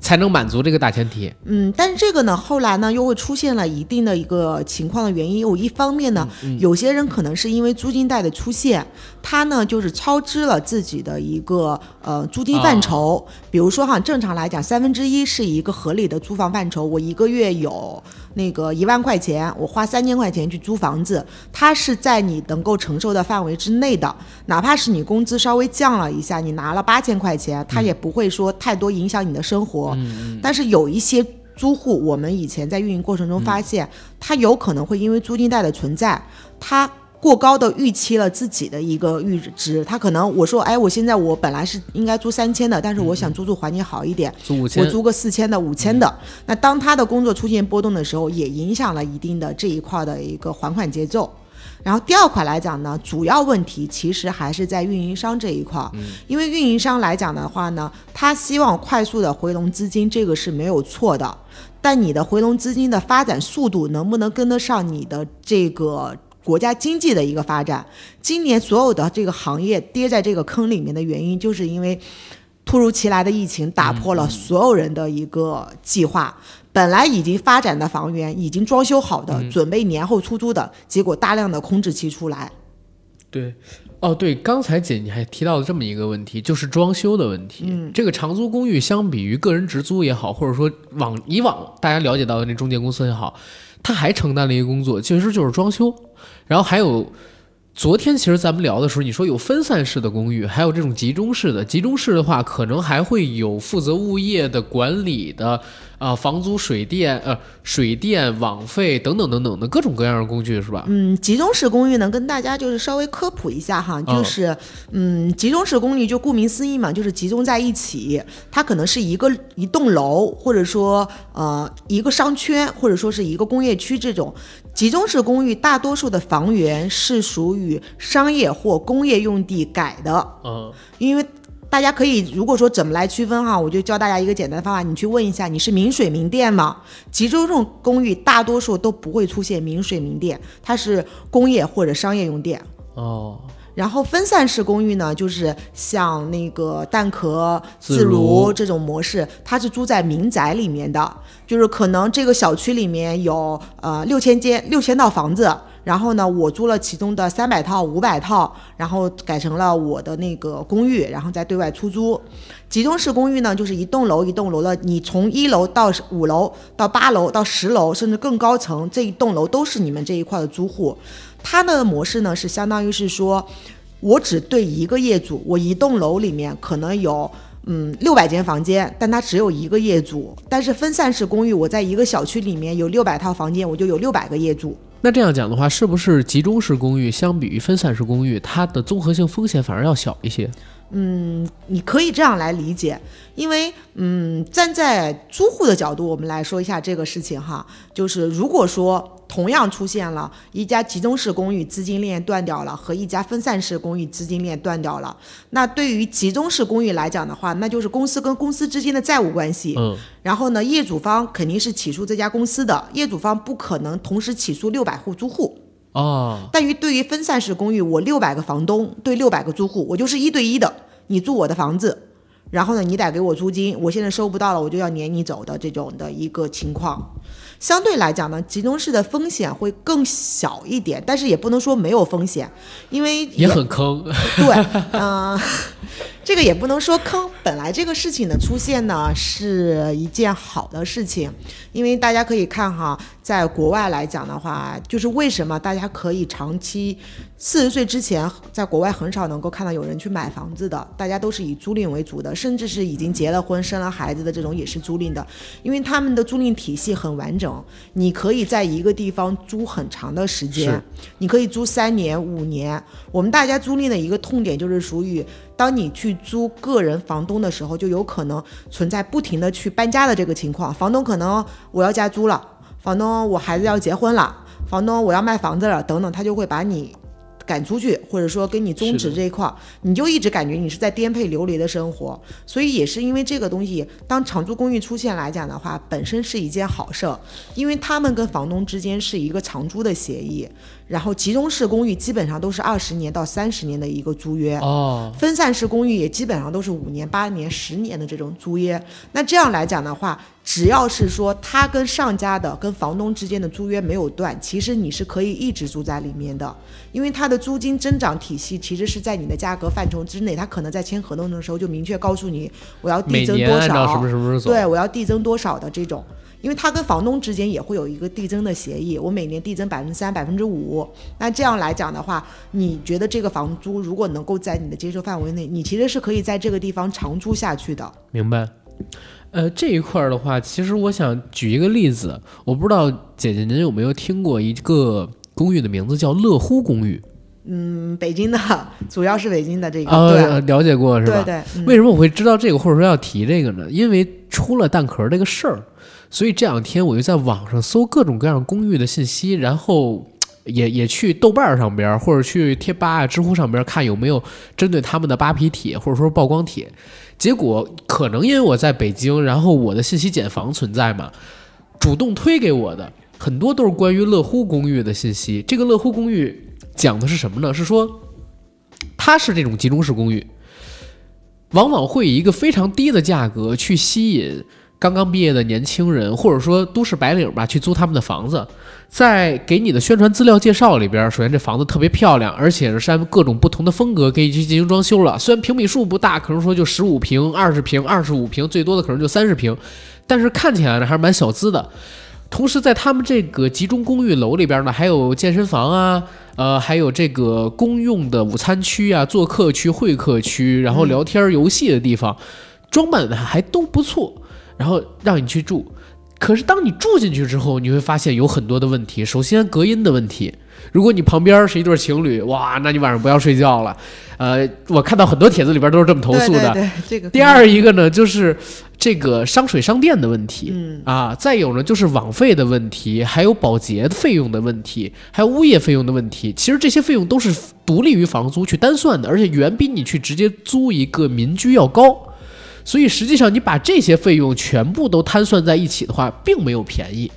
才能满足这个大前提。
嗯，但是这个呢，后来呢又会出现了一定的一个情况的原因。有一方面呢，有些人可能是因为租金贷的出现，他呢就是超支了自己的一个呃租金范畴。比如说哈，正常来讲，三分之一是一个合理的租房范畴。我一个月有那个一万块钱，我花三千块钱去租房子，它是在你能够承受的范围之内的。哪怕是你工资稍微降了一下，你拿了八千块钱，它也不会说太多影响你的生活。但是有一些租户，我们以前在运营过程中发现，他有可能会因为租金贷的存在，他过高的预期了自己的一个阈值。他可能我说，哎，我现在我本来是应该租三千的，但是我想租住环境好一点，我
租五千，
租个四千的、五千的。那当他的工作出现波动的时候，也影响了一定的这一块的一个还款节奏。然后第二块来讲呢，主要问题其实还是在运营商这一块，因为运营商来讲的话呢，他希望快速的回笼资金，这个是没有错的。但你的回笼资金的发展速度能不能跟得上你的这个国家经济的一个发展？今年所有的这个行业跌在这个坑里面的原因，就是因为突如其来的疫情打破了所有人的一个计划。本来已经发展的房源，已经装修好的，准备年后出租的，结果大量的空置期出来。
对，哦对，刚才姐你还提到了这么一个问题，就是装修的问题。
嗯
这个长租公寓相比于个人直租也好，或者说往以往大家了解到的那中介公司也好，他还承担了一个工作，其实就是装修。然后还有，昨天其实咱们聊的时候，你说有分散式的公寓，还有这种集中式的。集中式的话，可能还会有负责物业的管理的。啊，房租、水电、呃，水电、网费等等等等的各种各样的工具是吧？
嗯，集中式公寓呢，跟大家就是稍微科普一下哈，就是嗯，集中式公寓就顾名思义嘛，就是集中在一起，它可能是一个一栋楼，或者说呃一个商圈，或者说是一个工业区这种。集中式公寓大多数的房源是属于商业或工业用地改的，
嗯，
因为。大家可以，如果说怎么来区分哈，我就教大家一个简单的方法，你去问一下，你是明水明电吗？集中这种公寓大多数都不会出现明水明电，它是工业或者商业用电。
哦，
然后分散式公寓呢，就是像那个蛋壳、自
如
这种模式，它是租在民宅里面的，就是可能这个小区里面有呃六千间六千套房子，然后呢，我租了其中的三百套、五百套，然后改成了我的那个公寓，然后再对外出租。集中式公寓呢，就是一栋楼一栋楼的，你从一楼到五楼到八楼到十楼，甚至更高层，这一栋楼都是你们这一块的租户。它的模式呢是相当于是说，我只对一个业主，我一栋楼里面可能有嗯六百间房间，但它只有一个业主。但是分散式公寓，我在一个小区里面有六百套房间，我就有六百个业主。
那这样讲的话，是不是集中式公寓相比于分散式公寓，它的综合性风险反而要小一些？
嗯，你可以这样来理解，因为嗯，站在租户的角度，我们来说一下这个事情哈，就是如果说同样出现了一家集中式公寓资金链断掉了，和一家分散式公寓资金链断掉了，那对于集中式公寓来讲的话，那就是公司跟公司之间的债务关系。
嗯，
然后呢，业主方肯定是起诉这家公司的，业主方不可能同时起诉六百户租户。
哦，
但于对于分散式公寓，我六百个房东对六百个租户，我就是一对一的，你住我的房子，然后呢，你得给我租金，我现在收不到了，我就要撵你走的这种的一个情况。相对来讲呢，集中式的风险会更小一点，但是也不能说没有风险，因为
也很坑。
对，嗯、*laughs* 这个也不能说坑。本来这个事情的出现呢，是一件好的事情，因为大家可以看哈，在国外来讲的话，就是为什么大家可以长期四十岁之前，在国外很少能够看到有人去买房子的，大家都是以租赁为主的，甚至是已经结了婚、生了孩子的这种也是租赁的，因为他们的租赁体系很完整，你可以在一个地方租很长的时间，你可以租三年、五年。我们大家租赁的一个痛点就是属于，当你去租个人房东的时候，就有可能存在不停的去搬家的这个情况。房东可能我要加租了，房东我孩子要结婚了，房东我要卖房子了，等等，他就会把你赶出去，或者说跟你终止这一块儿，你就一直感觉你是在颠沛流离的生活。所以也是因为这个东西，当长租公寓出现来讲的话，本身是一件好事儿，因为他们跟房东之间是一个长租的协议，然后集中式公寓基本上都是二十年到三十年的一个租约。
哦，
分散式公寓也基本上都是五年、八年、十年的这种租约。那这样来讲的话，只要是说他跟上家的、跟房东之间的租约没有断，其实你是可以一直住在里面的，因为它的租金增长体系其实是在你的价格范畴之内，他可能在签合同的时候就明确告诉你我要递增多少？对，我要递增多少的这种。因为他跟房东之间也会有一个递增的协议，我每年递增百分之三、百分之五。那这样来讲的话，你觉得这个房租如果能够在你的接受范围内，你其实是可以在这个地方长租下去的。
明白。呃，这一块儿的话，其实我想举一个例子，我不知道姐姐您有没有听过一个公寓的名字叫乐乎公寓？
嗯，北京的主要是北京的这个，
啊、
对
呃了解过是吧？
对对，嗯
为什么我会知道这个，或者说要提这个呢？因为出了蛋壳这个事儿，所以这两天我就在网上搜各种各样公寓的信息，然后也也去豆瓣上边儿或者去贴吧啊、知乎上边儿看有没有针对他们的扒皮帖或者说曝光帖。结果可能因为我在北京，然后我的信息茧房存在嘛，主动推给我的很多都是关于乐乎公寓的信息。这个乐乎公寓讲的是什么呢？是说它是这种集中式公寓。往往会以一个非常低的价格去吸引刚刚毕业的年轻人，或者说都市白领吧，去租他们的房子。在给你的宣传资料介绍里边，首先这房子特别漂亮，而且是按各种不同的风格给你去进行装修了。虽然平米数不大，可能说就十五平、*laughs* 二十平、二十五平，最多的可能就三十平，但是看起来呢还是蛮小资的。同时，在他们这个集中公寓楼里边呢，还有健身房啊，呃，还有这个公用的午餐区啊、做客区、会客区，然后聊天游戏的地方，装扮的还都不错，然后让你去住。可是当你住进去之后，你会发现有很多的问题。首先，隔音的问题。如果你旁边是一对情侣，哇，那你晚上不要睡觉了。呃，我看到很多帖子里边都是这么投诉的。
对对对，*laughs* 这个
第二一个呢，就是这个商水商电的问题，
嗯
啊，再有呢就是网费的问题，还有保洁费用的问题，还有物业费用的问题。其实这些费用都是独立于房租去单算的，而且远比你去直接租一个民居要高。所以实际上你把这些费用全部都摊算在一起的话，并没有便宜。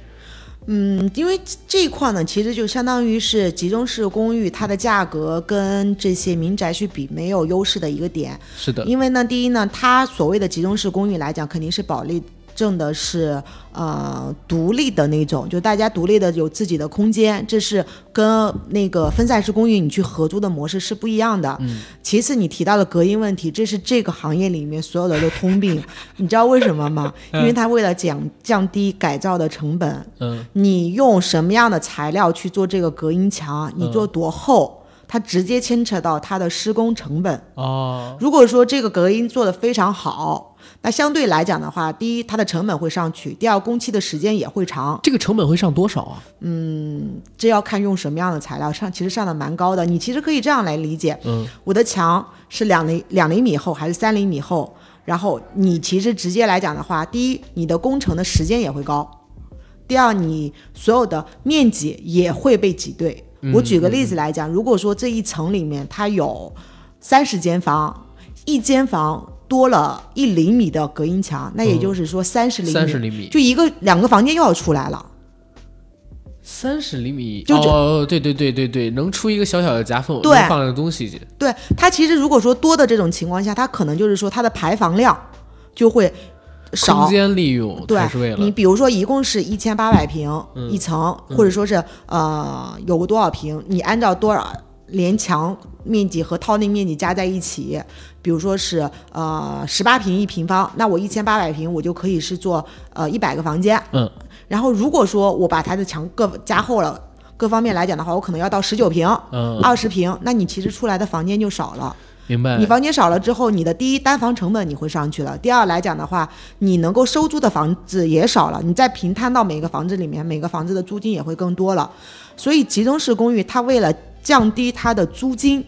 嗯，因为这一块呢，其实就相当于是集中式公寓，它的价格跟这些民宅去比没有优势的一个点。
是的，
因为呢，第一呢，它所谓的集中式公寓来讲，肯定是保利证的是呃独立的那种，就大家独立的有自己的空间，这是跟那个分散式公寓你去合租的模式是不一样的。
嗯
其次，你提到的隔音问题，这是这个行业里面所有的都通病。*laughs* 你知道为什么吗？因为它为了降降低改造的成本，
嗯，
你用什么样的材料去做这个隔音墙，你做多厚，它直接牵扯到它的施工成本。
哦，
如果说这个隔音做得非常好，那相对来讲的话，第一，它的成本会上去；第二，工期的时间也会长。
这个成本会上多少啊？
嗯这要看用什么样的材料，上其实上的蛮高的。你其实可以这样来理解，
嗯，
我的墙是两厘两厘米厚还是三厘米厚？然后你其实直接来讲的话，第一，你的工程的时间也会高；第二，你所有的面积也会被挤兑。我举个例子来讲，如果说这一层里面它有三十间房，一间房多了一厘米的隔音墙，那也就是说三十厘米，
三十厘米，
就一个两个房间又要出来了。
三十厘米，
就
哦，对对对对对，能出一个小小的夹缝，
对。
能放个东西。去。
对它其实如果说多的这种情况下，它可能就是说它的排房量就会少。
空。间利用
对
是为了。
你比如说一共是一千八百平
嗯。
一层，或者说是呃有个多少平，你按照多少连墙面积和套内面积加在一起，比如说是呃十八平一平方，那我一千八百平我就可以是做呃一百个房间。
嗯，
然后如果说我把它的墙各加厚了，各方面来讲的话，我可能要到十九平、
嗯，
二十平，那你其实出来的房间就少了。
明白
你。房间少了之后，你的第一单房成本你会上去了，第二来讲的话，你能够收租的房子也少了，你再平摊到每个房子里面，每个房子的租金也会更多了。所以集中式公寓它为了降低它的租金，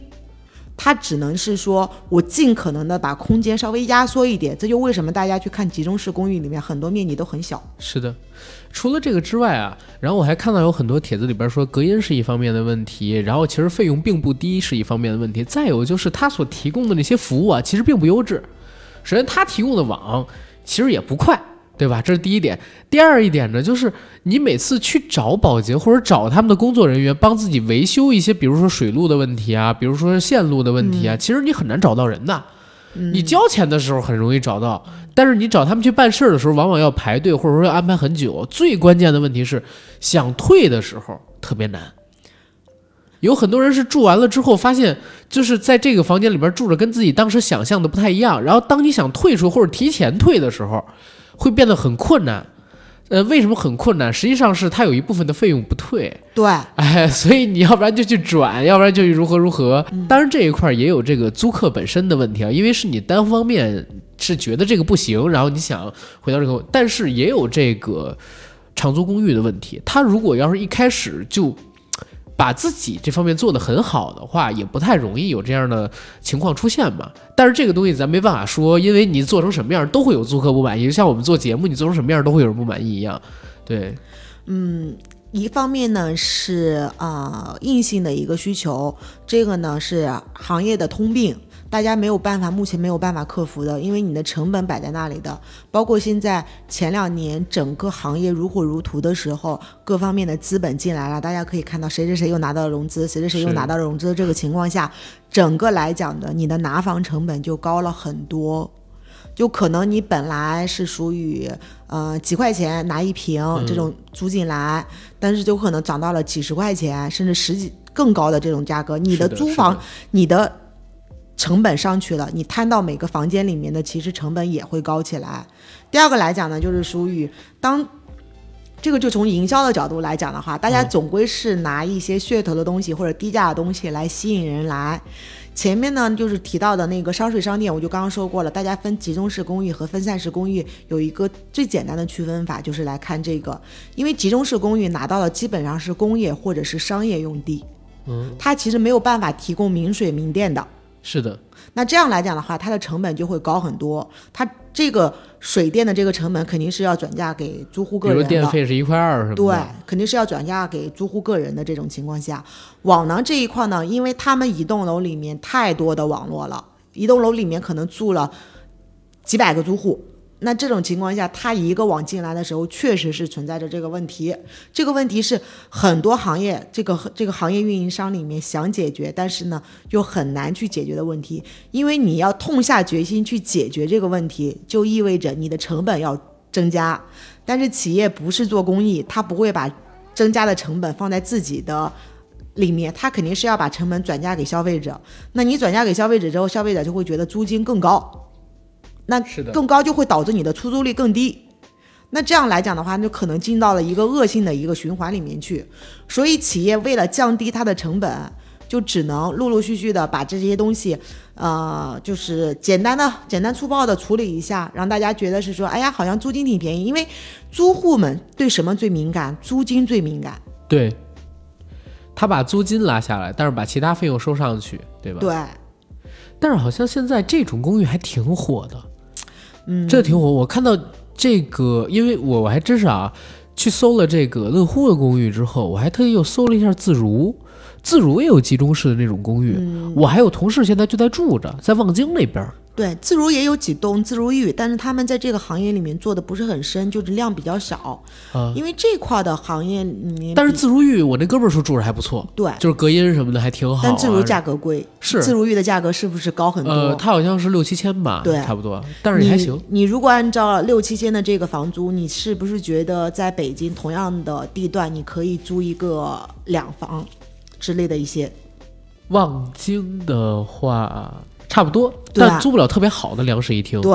它只能是说我尽可能的把空间稍微压缩一点。这就为什么大家去看集中式公寓里面很多面积都很小。
是的，除了这个之外啊，然后我还看到有很多帖子里边说隔音是一方面的问题，然后其实费用并不低是一方面的问题，再有就是它所提供的那些服务啊，其实并不优质。首先，它提供的网其实也不快。对吧？这是第一点。第二一点呢，就是你每次去找保洁或者找他们的工作人员帮自己维修一些，比如说水路的问题啊，比如说线路的问题啊，其实你很难找到人的。你交钱的时候很容易找到，但是你找他们去办事儿的时候，往往要排队，或者说要安排很久。最关键的问题是，想退的时候特别难。有很多人是住完了之后，发现就是在这个房间里边住着，跟自己当时想象的不太一样。然后当你想退出或者提前退的时候，会变得很困难，呃，为什么很困难？实际上是它有一部分的费用不退，
对，
哎，所以你要不然就去转，要不然就如何如何。当然这一块也有这个租客本身的问题啊，因为是你单方面是觉得这个不行，然后你想回到这个，但是也有这个长租公寓的问题。他如果要是一开始就。把自己这方面做得很好的话，也不太容易有这样的情况出现嘛。但是这个东西咱没办法说，因为你做成什么样都会有租客不满意，就像我们做节目，你做成什么样都会有人不满意一样。对，
嗯，一方面呢是啊硬性的一个需求，这个呢是行业的通病。大家没有办法，目前没有办法克服的，因为你的成本摆在那里的。包括现在前两年整个行业如火如荼的时候，各方面的资本进来了，大家可以看到谁谁谁又拿到了融资，谁谁谁又拿到了融资的这个情况下，整个来讲的你的拿房成本就高了很多。就可能你本来是属于呃几块钱拿一平这种租进来，但是就可能涨到了几十块钱，甚至十几更高的这种价格，你的租房，你的。成本上去了，你摊到每个房间里面的，其实成本也会高起来。第二个来讲呢，就是属于当这个就从营销的角度来讲的话，大家总归是拿一些噱头的东西或者低价的东西来吸引人来。前面呢就是提到的那个商税商店，我就刚刚说过了，大家分集中式公寓和分散式公寓有一个最简单的区分法，就是来看这个，因为集中式公寓拿到的基本上是工业或者是商业用地，
嗯，
它其实没有办法提供明水明电的。
是的，
那这样来讲的话，它的成本就会高很多。它这个水电的这个成本肯定是要转嫁给租户个人的。
比如电费是一块二，是吧？
对，肯定是要转嫁给租户个人的这种情况下，网呢这一块呢，因为他们一栋楼里面太多的网络了，一栋楼里面可能住了几百个租户。那这种情况下，他一个网进来的时候，确实是存在着这个问题。这个问题是很多行业这个这个行业运营商里面想解决，但是呢又很难去解决的问题。因为你要痛下决心去解决这个问题，就意味着你的成本要增加。但是企业不是做公益，他不会把增加的成本放在自己的里面，他肯定是要把成本转嫁给消费者。那你转嫁给消费者之后，消费者就会觉得租金更高。那更高就会导致你的出租率更低，那这样来讲的话，就可能进到了一个恶性的一个循环里面去。所以企业为了降低它的成本，就只能陆陆续续的把这些东西，呃，就是简单的、简单粗暴的处理一下，让大家觉得是说，哎呀，好像租金挺便宜。因为租户们对什么最敏感？租金最敏感。
对，他把租金拉下来，但是把其他费用收上去，对吧？
对。
但是好像现在这种公寓还挺火的。
嗯，
这挺火。我看到这个，因为我我还真是啊，去搜了这个乐乎的公寓之后，我还特意又搜了一下自如，自如也有集中式的那种公寓。我还有同事现在就在住着，在望京那边。
对，自如也有几栋自如寓，但是他们在这个行业里面做的不是很深，就是量比较少。
啊，
因为这块的行业里面，
但是自如寓，我那哥们儿说住着还不错，
对，
就是隔音什么的还挺好。
但自如价格贵，
是
自如寓的价格是不是高很多？
呃，它好像是六七千吧，
对，
差不多，但是也还行。
你如果按照六七千的这个房租，你是不是觉得在北京同样的地段，你可以租一个两房之类的一些？
望京的话。差不多，但租不了特别好的两室一厅。
对，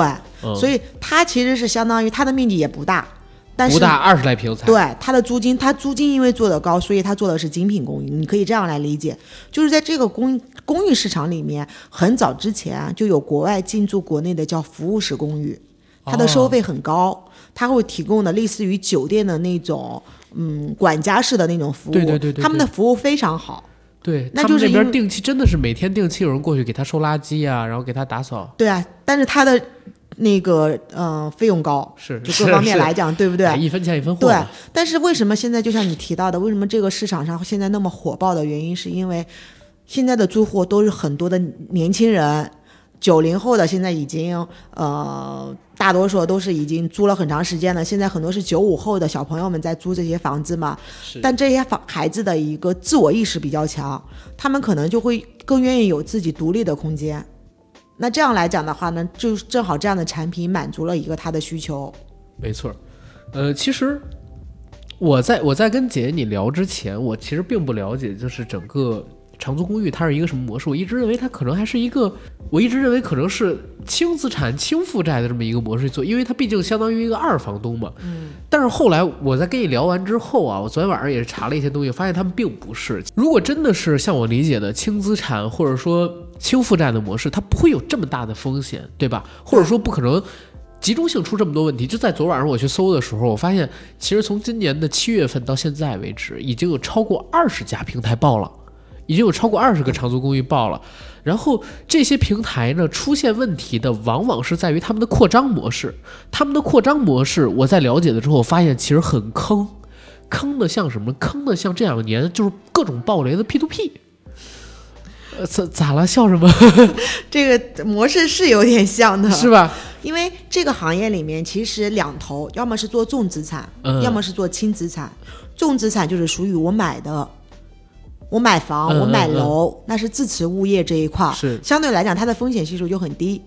所以它其实是相当于它的面积也不大，但是
不大二十来平才。
对，它的租金，它租金因为做的高，所以它做的是精品公寓。你可以这样来理解，就是在这个公公寓市场里面，很早之前就有国外进驻国内的叫服务式公寓，它的收费很高，它会提供的类似于酒店的那种，嗯，管家式的那种服务。
对对对对，
他们的服务非常好。
对，
那就是因为
这边定期真的是每天定期有人过去给他收垃圾啊，然后给他打扫，
对啊，但是他的那个呃费用高，
是
就各方面来
讲，
对不对？
哎一分钱一分货。
对，，但是为什么现在就像你提到的，为什么这个市场上现在那么火爆的原因，是因为现在的租户都是很多的年轻人，九零后的现在已经呃大多数都是已经租了很长时间了，现在很多是九五后的小朋友们在租这些房子嘛，
是
但这些房孩子的一个自我意识比较强，他们可能就会更愿意有自己独立的空间。那这样来讲的话呢，就正好这样的产品满足了一个他的需求。
没错儿，呃，其实我在我在跟姐姐你聊之前，我其实并不了解，就是整个长租公寓它是一个什么模式。我一直认为它可能还是一个，我一直认为可能是轻资产轻负债的这么一个模式做，因为它毕竟相当于一个二房东嘛。嗯。但是后来我在跟你聊完之后啊，我昨天晚上也是查了一些东西，发现他们并不是。如果真的是像我理解的轻资产或者说轻负债的模式，它不会有这么大的风险，对吧？或者说不可能。集中性出这么多问题，就在昨晚上我去搜的时候，我发现其实从今年的七月份到现在为止，已经有超过二十家平台爆了，已经有超过二十个长租公寓爆了。然后这些平台呢出现问题的，往往是在于他们的扩张模式。他们的扩张模式，我在了解了之后，发现其实很坑，坑的像什么？坑的像这两年就是各种爆雷的 P to P。呃，咋咋了？笑什么？*laughs*
这个模式是有点像的，
是吧？
因为这个行业里面其实两头，要么是做重资产，
嗯
要么是做轻资产。重资产就是属于我买的，我买房，
嗯
我买楼，那是自持物业这一块儿，
是
相对来讲它的风险系数就很低。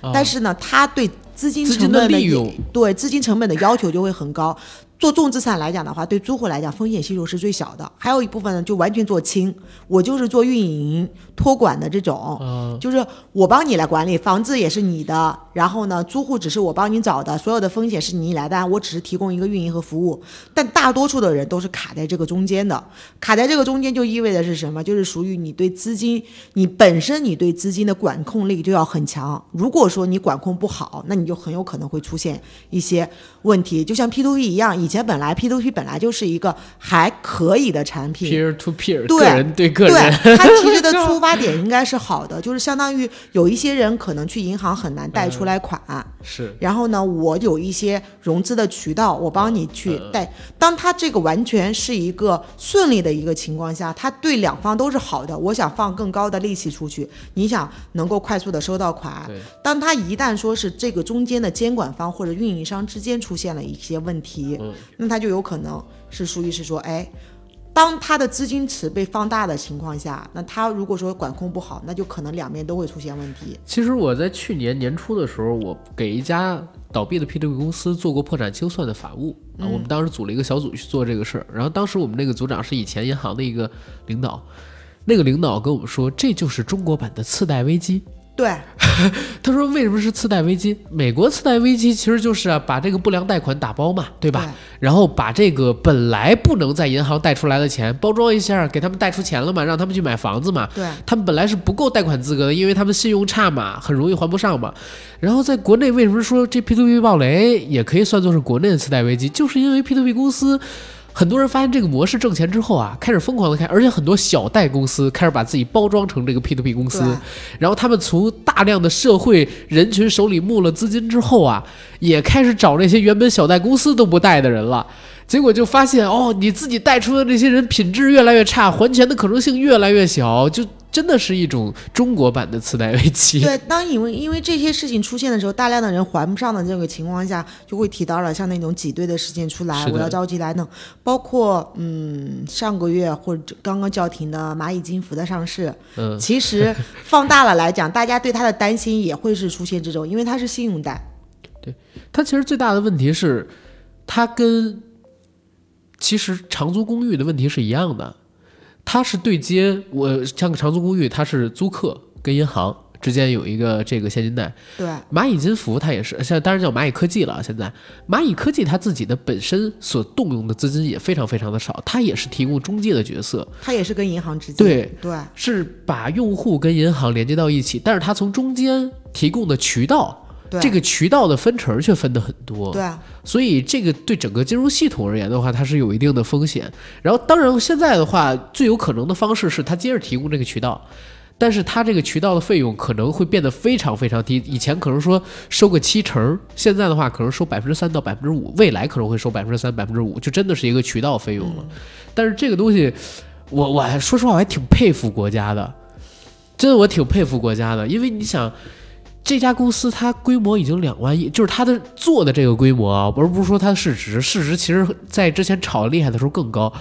啊
但是呢，它对资金成本的
利用
对资金成本的要求就会很高。做重资产来讲的话，对租户来讲风险系数是最小的。还有一部分呢，就完全做轻，我就是做运营、托管的这种，
嗯
就是我帮你来管理，房子也是你的，然后呢，租户只是我帮你找的，所有的风险是你来担，我只是提供一个运营和服务。但大多数的人都是卡在这个中间的，卡在这个中间就意味着是什么？就是属于你对资金，你本身你对资金的管控力就要很强。如果说你管控不好，那你就很有可能会出现一些问题，就像 P to P 一样，以前本来 P to P 本来就是一个还可以的产品
，peer to peer，
对
对个人，
对，它其实的 *laughs* 出发点应该是好的，就是相当于有一些人可能去银行很难贷出来款，
是
然后呢，我有一些融资的渠道，我帮你去贷。当他这个完全是一个顺利的一个情况下，他对两方都是好的。我想放更高的利息出去，你想能够快速的收到款。当他一旦说是这个中间的监管方或者运营商之间出现了一些问题，
嗯
那他就有可能是属于是说，哎。当他的资金池被放大的情况下，那他如果说管控不好，那就可能两边都会出现问题。
其实我在去年年初的时候，我给一家倒闭的 P to P 公司做过破产清算的法务啊，我们当时组了一个小组去做这个事儿。然后当时我们那个组长是以前银行的一个领导，那个领导跟我们说，这就是中国版的次贷危机。
对，*laughs*
他说为什么是次贷危机？美国次贷危机其实就是啊，把这个不良贷款打包嘛，对吧？
对
然后把这个本来不能在银行贷出来的钱包装一下，给他们贷出钱了嘛，让他们去买房子嘛。
对
他们本来是不够贷款资格的，因为他们信用差嘛，很容易还不上嘛。然后在国内为什么说这 P to P 暴雷也可以算作是国内的次贷危机？就是因为 P to P 公司。很多人发现这个模式挣钱之后啊，开始疯狂的开，而且很多小贷公司开始把自己包装成这个 P to P 公司，然后他们从大量的社会人群手里募了资金之后啊，也开始找那些原本小贷公司都不贷的人了。结果就发现哦，你自己贷出的这些人品质越来越差，还钱的可能性越来越小，就真的是一种中国版的次贷危机。
对，当因为因为这些事情出现的时候，大量的人还不上的这个情况下，就会提到了像那种挤兑的事件出来我要着急来弄。包括嗯，上个月或者刚刚叫停的蚂蚁金服的上市，
嗯，
其实放大了来讲，大家对它的担心也会是出现这种，因为它是信用贷。
对它其实最大的问题是，它跟其实长租公寓的问题是一样的，它是对接我像个长租公寓，它是租客跟银行之间有一个这个现金贷。
对。
蚂蚁金服它也是，现在当然叫蚂蚁科技了。现在。蚂蚁科技它自己的本身所动用的资金也非常非常的少，它也是提供中介的角色，
它也是跟银行之间。
对。
对。
是把用户跟银行连接到一起，但是它从中间提供的渠道
对
这个渠道的分成却分得很多。
对啊，
所以这个对整个金融系统而言的话，它是有一定的风险。然后，当然现在的话，最有可能的方式是它接着提供这个渠道，但是它这个渠道的费用可能会变得非常非常低。以前可能说收个七成，现在的话可能收百分之三到百分之五，未来可能会收百分之三、百分之五，就真的是一个渠道费用了。但是这个东西，我我还说实话，我还挺佩服国家的，真的我挺佩服国家的，因为你想。这家公司它规模已经两万亿，就是它的做的这个规模啊，而不是说它的市值，市值其实在之前炒的厉害的时候更高，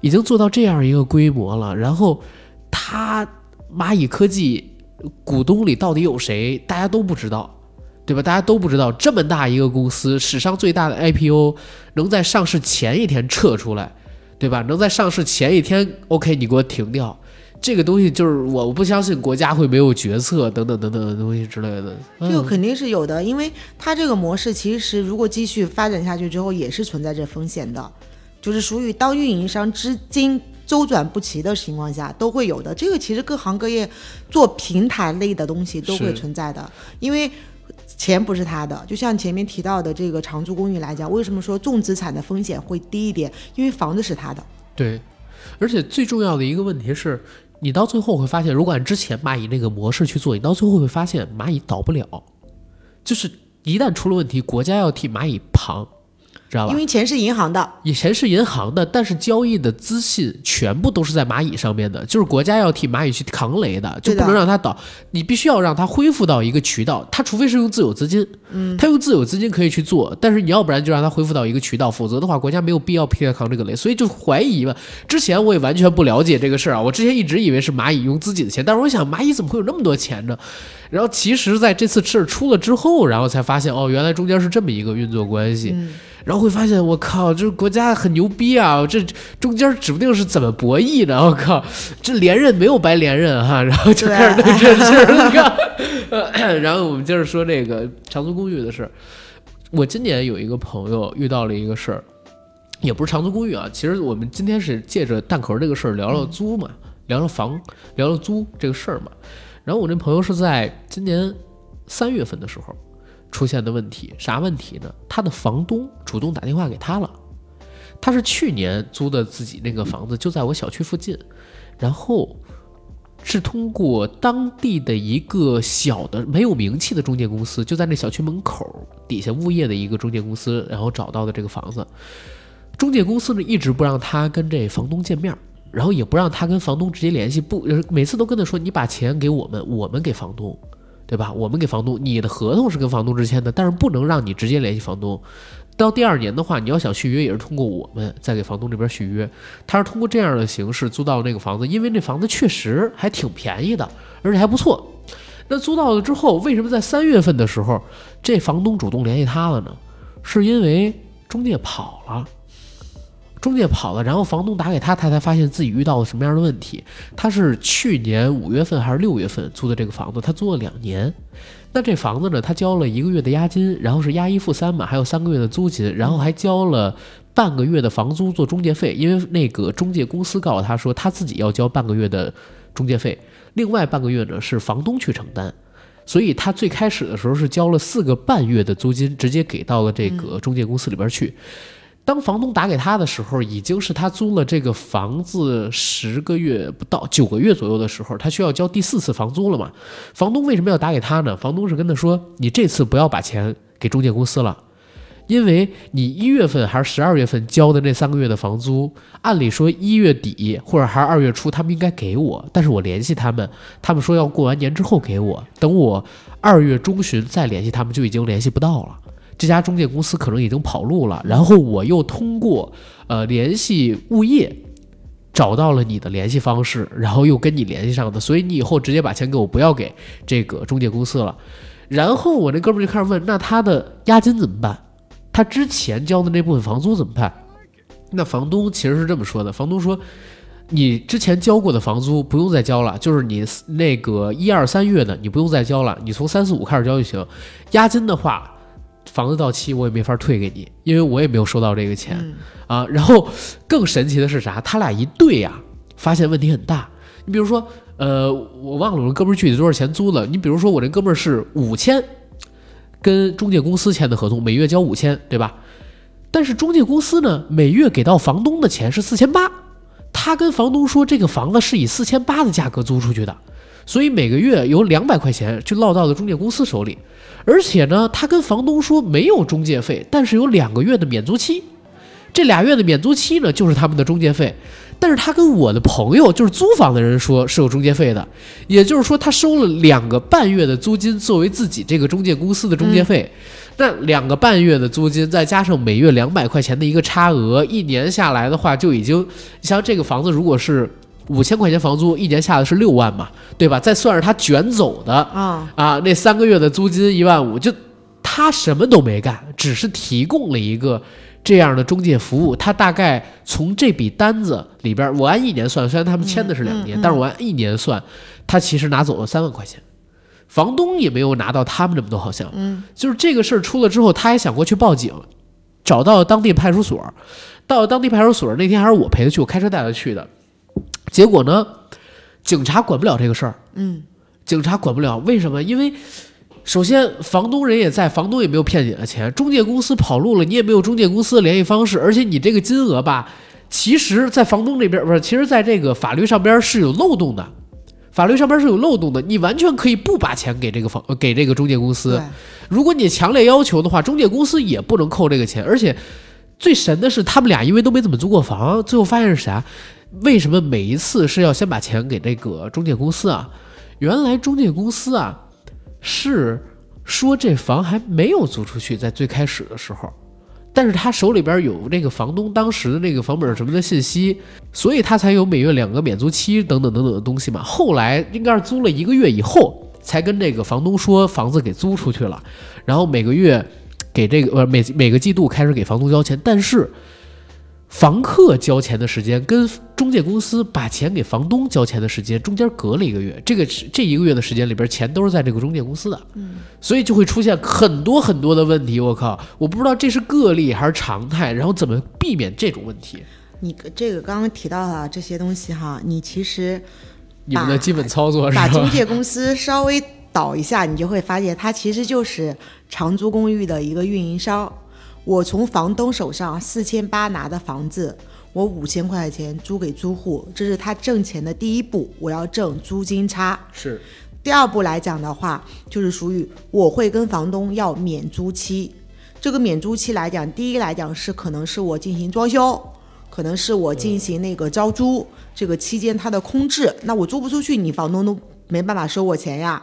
已经做到这样一个规模了。然后它蚂蚁科技股东里到底有谁，大家都不知道，对吧？大家都不知道这么大一个公司，史上最大的 IPO 能在上市前一天撤出来，对吧？能在上市前一天，OK，你给我停掉。这个东西就是我，不相信国家会没有决策等等等等的东西之类的。
这个肯定是有的，因为它这个模式其实如果继续发展下去之后，也是存在着风险的，就是属于当运营商资金周转不齐的情况下都会有的。这个其实各行各业做平台类的东西都会存在的，因为。钱不是他的，就像前面提到的这个长租公寓来讲，为什么说重资产的风险会低一点？因为房子是他的，
对，而且最重要的一个问题是，你到最后会发现，如果按之前蚂蚁那个模式去做，你到最后会发现蚂蚁倒不了，就是一旦出了问题，国家要替蚂蚁扛，知道吧
因？为钱是银行的，
以前是银行的，但是交易的资信全部都是在蚂蚁上面的，就是国家要替蚂蚁去扛雷的，就不能让它倒，你必须要让它恢复到一个渠道，它除非是用自有资金，嗯，它用自有资金可以去做，但是你要不然就让它恢复到一个渠道，否则的话国家没有必要替它扛这个雷，所以就怀疑嘛。之前我也完全不了解这个事儿啊，我之前一直以为是蚂蚁用自己的钱，但是我想蚂蚁怎么会有那么多钱呢？然后其实在这次事儿出了之后，然后才发现哦，原来中间是这么一个运作关系。然后会发现，我靠，这国家很牛逼啊！这中间指不定是怎么博弈的，我靠，这连任没有白连任哈，然后就开始对这事儿了，你看。呃 *laughs* 然后我们接着说这个长租公寓的事儿。我今年有一个朋友遇到了一个事儿，也不是长租公寓啊，其实我们今天是借着蛋壳这个事儿聊聊租嘛，聊聊房，聊聊租这个事儿嘛。然后我那朋友是在今年三月份的时候出现的问题，啥问题呢？他的房东主动打电话给他了，他是去年租的自己那个房子，就在我小区附近，然后是通过当地的一个小的没有名气的中介公司，就在那小区门口底下物业的一个中介公司，然后找到的这个房子。中介公司呢一直不让他跟这房东见面，然后也不让他跟房东直接联系，不，每次都跟他说你把钱给我们，我们给房东，对吧？我们给房东，你的合同是跟房东之间的，但是不能让你直接联系房东。到第二年的话，你要想续约，也是通过我们再给房东这边续约。他是通过这样的形式租到了那个房子，因为那房子确实还挺便宜的，而且还不错。那租到了之后，为什么在三月份的时候，这房东主动联系他了呢？是因为中介跑了。中介跑了，然后房东打给他，他才发现自己遇到了什么样的问题。他是去年五月份还是六月份租的这个房子，他租了两年。那这房子呢，他交了一个月的押金，然后是押一付三嘛，还有三个月的租金，然后还交了半个月的房租做中介费，因为那个中介公司告诉他说他自己要交半个月的中介费，另外半个月呢是房东去承担。所以他最开始的时候是交了四个半月的租金，直接给到了这个中介公司里边去。当房东打给他的时候，已经是他租了这个房子十个月不到九个月左右的时候，他需要交第四次房租了嘛？房东为什么要打给他呢？房东是跟他说：“你这次不要把钱给中介公司了，因为你一月份还是十二月份交的那三个月的房租，按理说一月底或者还是二月初他们应该给我，但是我联系他们，他们说要过完年之后给我，等我二月中旬再联系他们就已经联系不到了。”这家中介公司可能已经跑路了，然后我又通过呃联系物业找到了你的联系方式，然后又跟你联系上的，所以你以后直接把钱给我，不要给这个中介公司了。然后我那哥们儿就开始问，那他的押金怎么办？他之前交的那部分房租怎么办？那房东其实是这么说的，房东说。你之前交过的房租不用再交了，就是你那个一二三月的，你不用再交了，你从三四五开始交就行。押金的话，房子到期我也没法退给你，因为我也没有收到这个钱、啊。然后更神奇的是啥？他俩一对呀、发现问题很大。你比如说，呃，我忘了我那哥们儿具体多少钱租的。你比如说我这哥们儿是五千，跟中介公司签的合同，每月交五千，对吧？但是中介公司呢，每月给到房东的钱是四千八，他跟房东说这个房子是以四千八的价格租出去的，所以每个月有两百块钱就落到了中介公司手里，而且呢，他跟房东说没有中介费，但是有两个月的免租期，这俩月的免租期呢就是他们的中介费，但是他跟我的朋友就是租房的人说是有中介费的，也就是说他收了两个半月的租金作为自己这个中介公司的中介费。那两个半月的租金，再加上每月两百块钱的一个差额，一年下来的话，就已经，像这个房子如果是五千块钱房租，一年下的是六万嘛，对吧？再算上他卷走的
啊
啊，那三个月的租金一万五，就他什么都没干，只是提供了一个这样的中介服务。他大概从这笔单子里边，我按一年算，虽然他们签的是两年，但是我按一年算，他其实拿走了三万块钱。房东也没有拿到他们这么多，好像，嗯，就是这个事儿出了之后，他还想过去报警，找到当地派出所，到了当地派出所那天还是我陪他去，我开车带他去的，结果呢，警察管不了这个事儿，
嗯，
警察管不了，为什么？因为首先房东人也在，房东也没有骗你的钱，中介公司跑路了，你也没有中介公司的联系方式，而且你这个金额吧，其实，在房东这边不是，其实在这个法律上边是有漏洞的。法律上边是有漏洞的，你完全可以不把钱给这个房给这个中介公司。如果你强烈要求的话，中介公司也不能扣这个钱。而且最神的是，他们俩因为都没怎么租过房，最后发现是啥？为什么每一次是要先把钱给这个中介公司啊？原来中介公司啊是说这房还没有租出去，在最开始的时候。但是他手里边有这个房东当时的那个房本什么的信息，所以他才有每月两个免租期等等等等的东西嘛。后来应该是租了一个月以后，才跟这个房东说房子给租出去了，然后每个月给这个呃每每个季度开始给房东交钱，但是。房客交钱的时间跟中介公司把钱给房东交钱的时间中间隔了一个月，这个这一个月的时间里边，钱都是在这个中介公司的，
嗯，
所以就会出现很多很多的问题。我靠，我不知道这是个例还是常态，然后怎么避免这种问题？
你这个刚刚提到的这些东西哈，你其实
你们的基本操作是
把中？介公司稍微倒一下，你就会发现它其实就是长租公寓的一个运营商。我从房东手上四千八拿的房子，我五千块钱租给租户，这是他挣钱的第一步，我要挣租金差。
是
第二步来讲的话，就是属于我会跟房东要免租期。这个免租期来讲，第一来讲是可能是我进行装修，可能是我进行那个招租，这个期间它的空置，那我租不出去，你房东都没办法收我钱呀。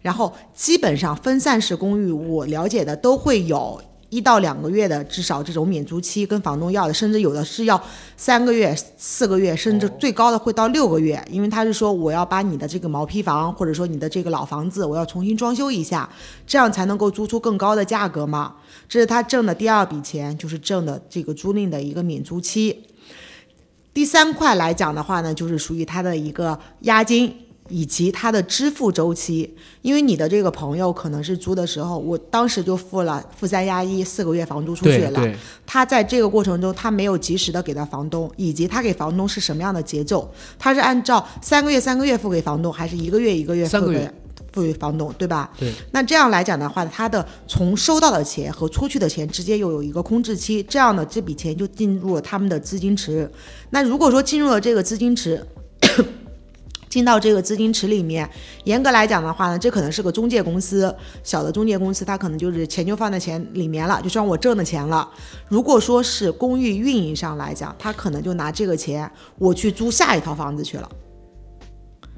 然后基本上分散式公寓，我了解的都会有一到两个月的至少这种免租期跟房东要的，甚至有的是要三个月、四个月，甚至最高的会到六个月，因为他是说我要把你的这个毛坯房或者说你的这个老房子，我要重新装修一下，这样才能够租出更高的价格嘛。这是他挣的第二笔钱，就是挣的这个租赁的一个免租期。第三块来讲的话呢，就是属于他的一个押金以及他的支付周期。因为你的这个朋友可能是租的时候，我当时就付了付三押一四个月房租出去了。他在这个过程中，他没有及时的给到房东，以及他给房东是什么样的节奏？他是按照三个月三个月付给房东，还是一个月一个月付给付给房东，对吧？
对。
那这样来讲的话，他的从收到的钱和出去的钱直接又有一个空置期，这样的这笔钱就进入了他们的资金池。那如果说进入了这个资金池，进到这个资金池里面，严格来讲的话呢，这可能是个中介公司，小的中介公司，它可能就是钱就放在钱里面了，就算我挣的钱了。如果说是公寓运营上来讲，他可能就拿这个钱，我去租下一套房子去了。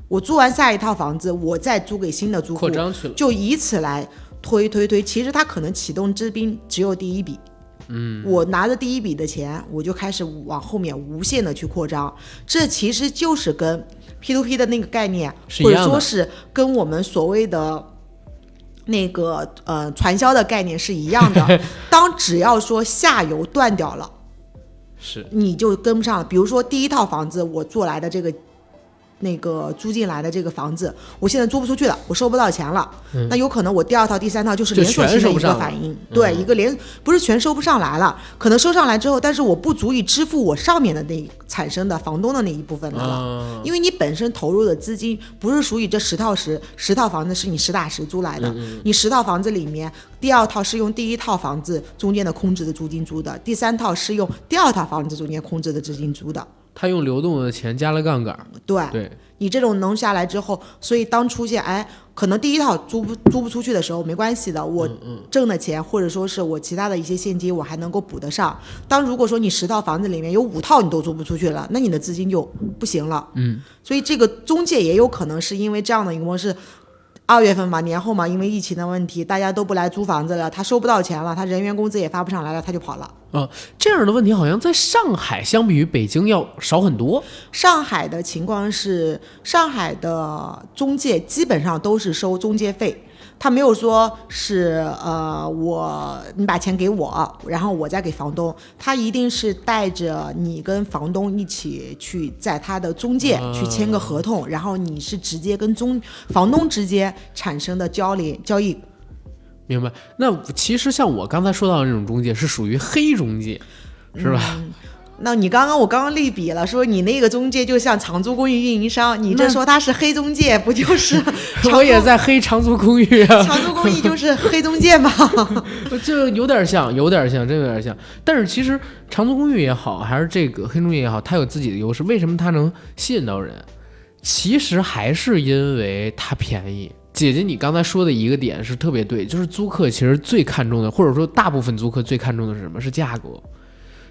我租完下一套房子，我再租给新的租户
扩，张去了。
就以此来推推推。其实他可能启动资金只有第一笔，嗯，我拿着第一笔的钱，我就开始往后面无限的去扩张。这其实就是跟 P to P 的那个概念，或者说是跟我们所谓的。那个呃，传销的概念是一样的。*laughs* 当只要说下游断掉了，
是
你就跟不上了。比如说第一套房子我做来的这个那个租进来的这个房子，我现在租不出去了，我收不到钱了，那有可能我第二套、第三套就是连锁性的一个反应，对，一个连不是全收不上来了，可能收上来之后，但是我不足以支付我上面的那一产生的房东的那一部分的了。
啊，
因为你本身投入的资金不是属于这十套十十套房子是你实打实租来的，你十套房子里面，第二套是用第一套房子中间的空置的租金租的，第三套是用第二套房子中间空置的资金租的。
他用流动的钱加了杠杆，
对，
对，
你这种能下来之后，所以当出现哎，可能第一套租不租不出去的时候没关系的，我挣的钱或者说是我其他的一些现金我还能够补得上。当如果说你十套房子里面有五套你都租不出去了，那你的资金就不行了。
嗯，
所以这个中介也有可能是因为这样的一个模式。二月份嘛，年后嘛，因为疫情的问题，大家都不来租房子了，他收不到钱了，他人员工资也发不上来了，他就跑了。
啊，这样的问题好像在上海相比于北京要少很多。
上海的情况是，上海的中介基本上都是收中介费，他没有说是呃我你把钱给我，然后我再给房东，他一定是带着你跟房东一起去在他的中介去签个合同，然后你是直接跟中房东之间产生的交联交易。
明白？那其实像我刚才说到的那种中介是属于黑中介，是吧？
那你刚刚我刚刚类比了，说你那个中介就像长租公寓运营商，你这说他是黑中介，不就是 *laughs* 长
我也在黑长租公寓啊，
长租公寓就是黑中介吗？*laughs*
就有点像，有点像，真有点像。但是其实长租公寓也好，还是这个黑中介也好，它有自己的优势。为什么它能吸引到人？其实还是因为它便宜。姐姐，你刚才说的一个点是特别对，就是租客其实最看重的，或者说大部分租客最看重的是什么？是价格。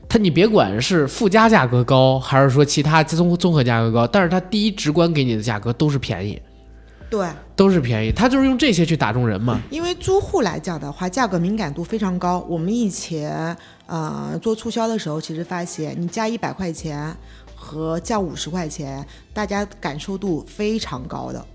他你别管是附加价格高，还是说其他综综合价格高，但是他第一直观给你的价格都是便宜，
对，
都是便宜。他就是用这些去打中人嘛。
因为租户来讲的话，价格敏感度非常高。我们以前呃做促销的时候，其实发现你加一百块钱和降五十块钱，大家感受度非常高的。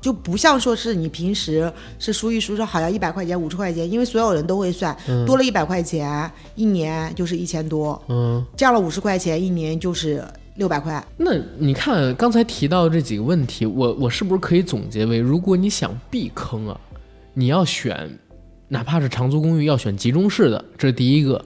就不像说是你平时是数一数说好像一百块钱五十块钱，因为所有人都会算，多了一百块钱，一年就是一千多，
嗯，
降了五十块钱，一年就是六百块。
那你看刚才提到这几个问题，我我是不是可以总结为，如果你想避坑啊，你要选，哪怕是长租公寓，要选集中式的，这是第一个。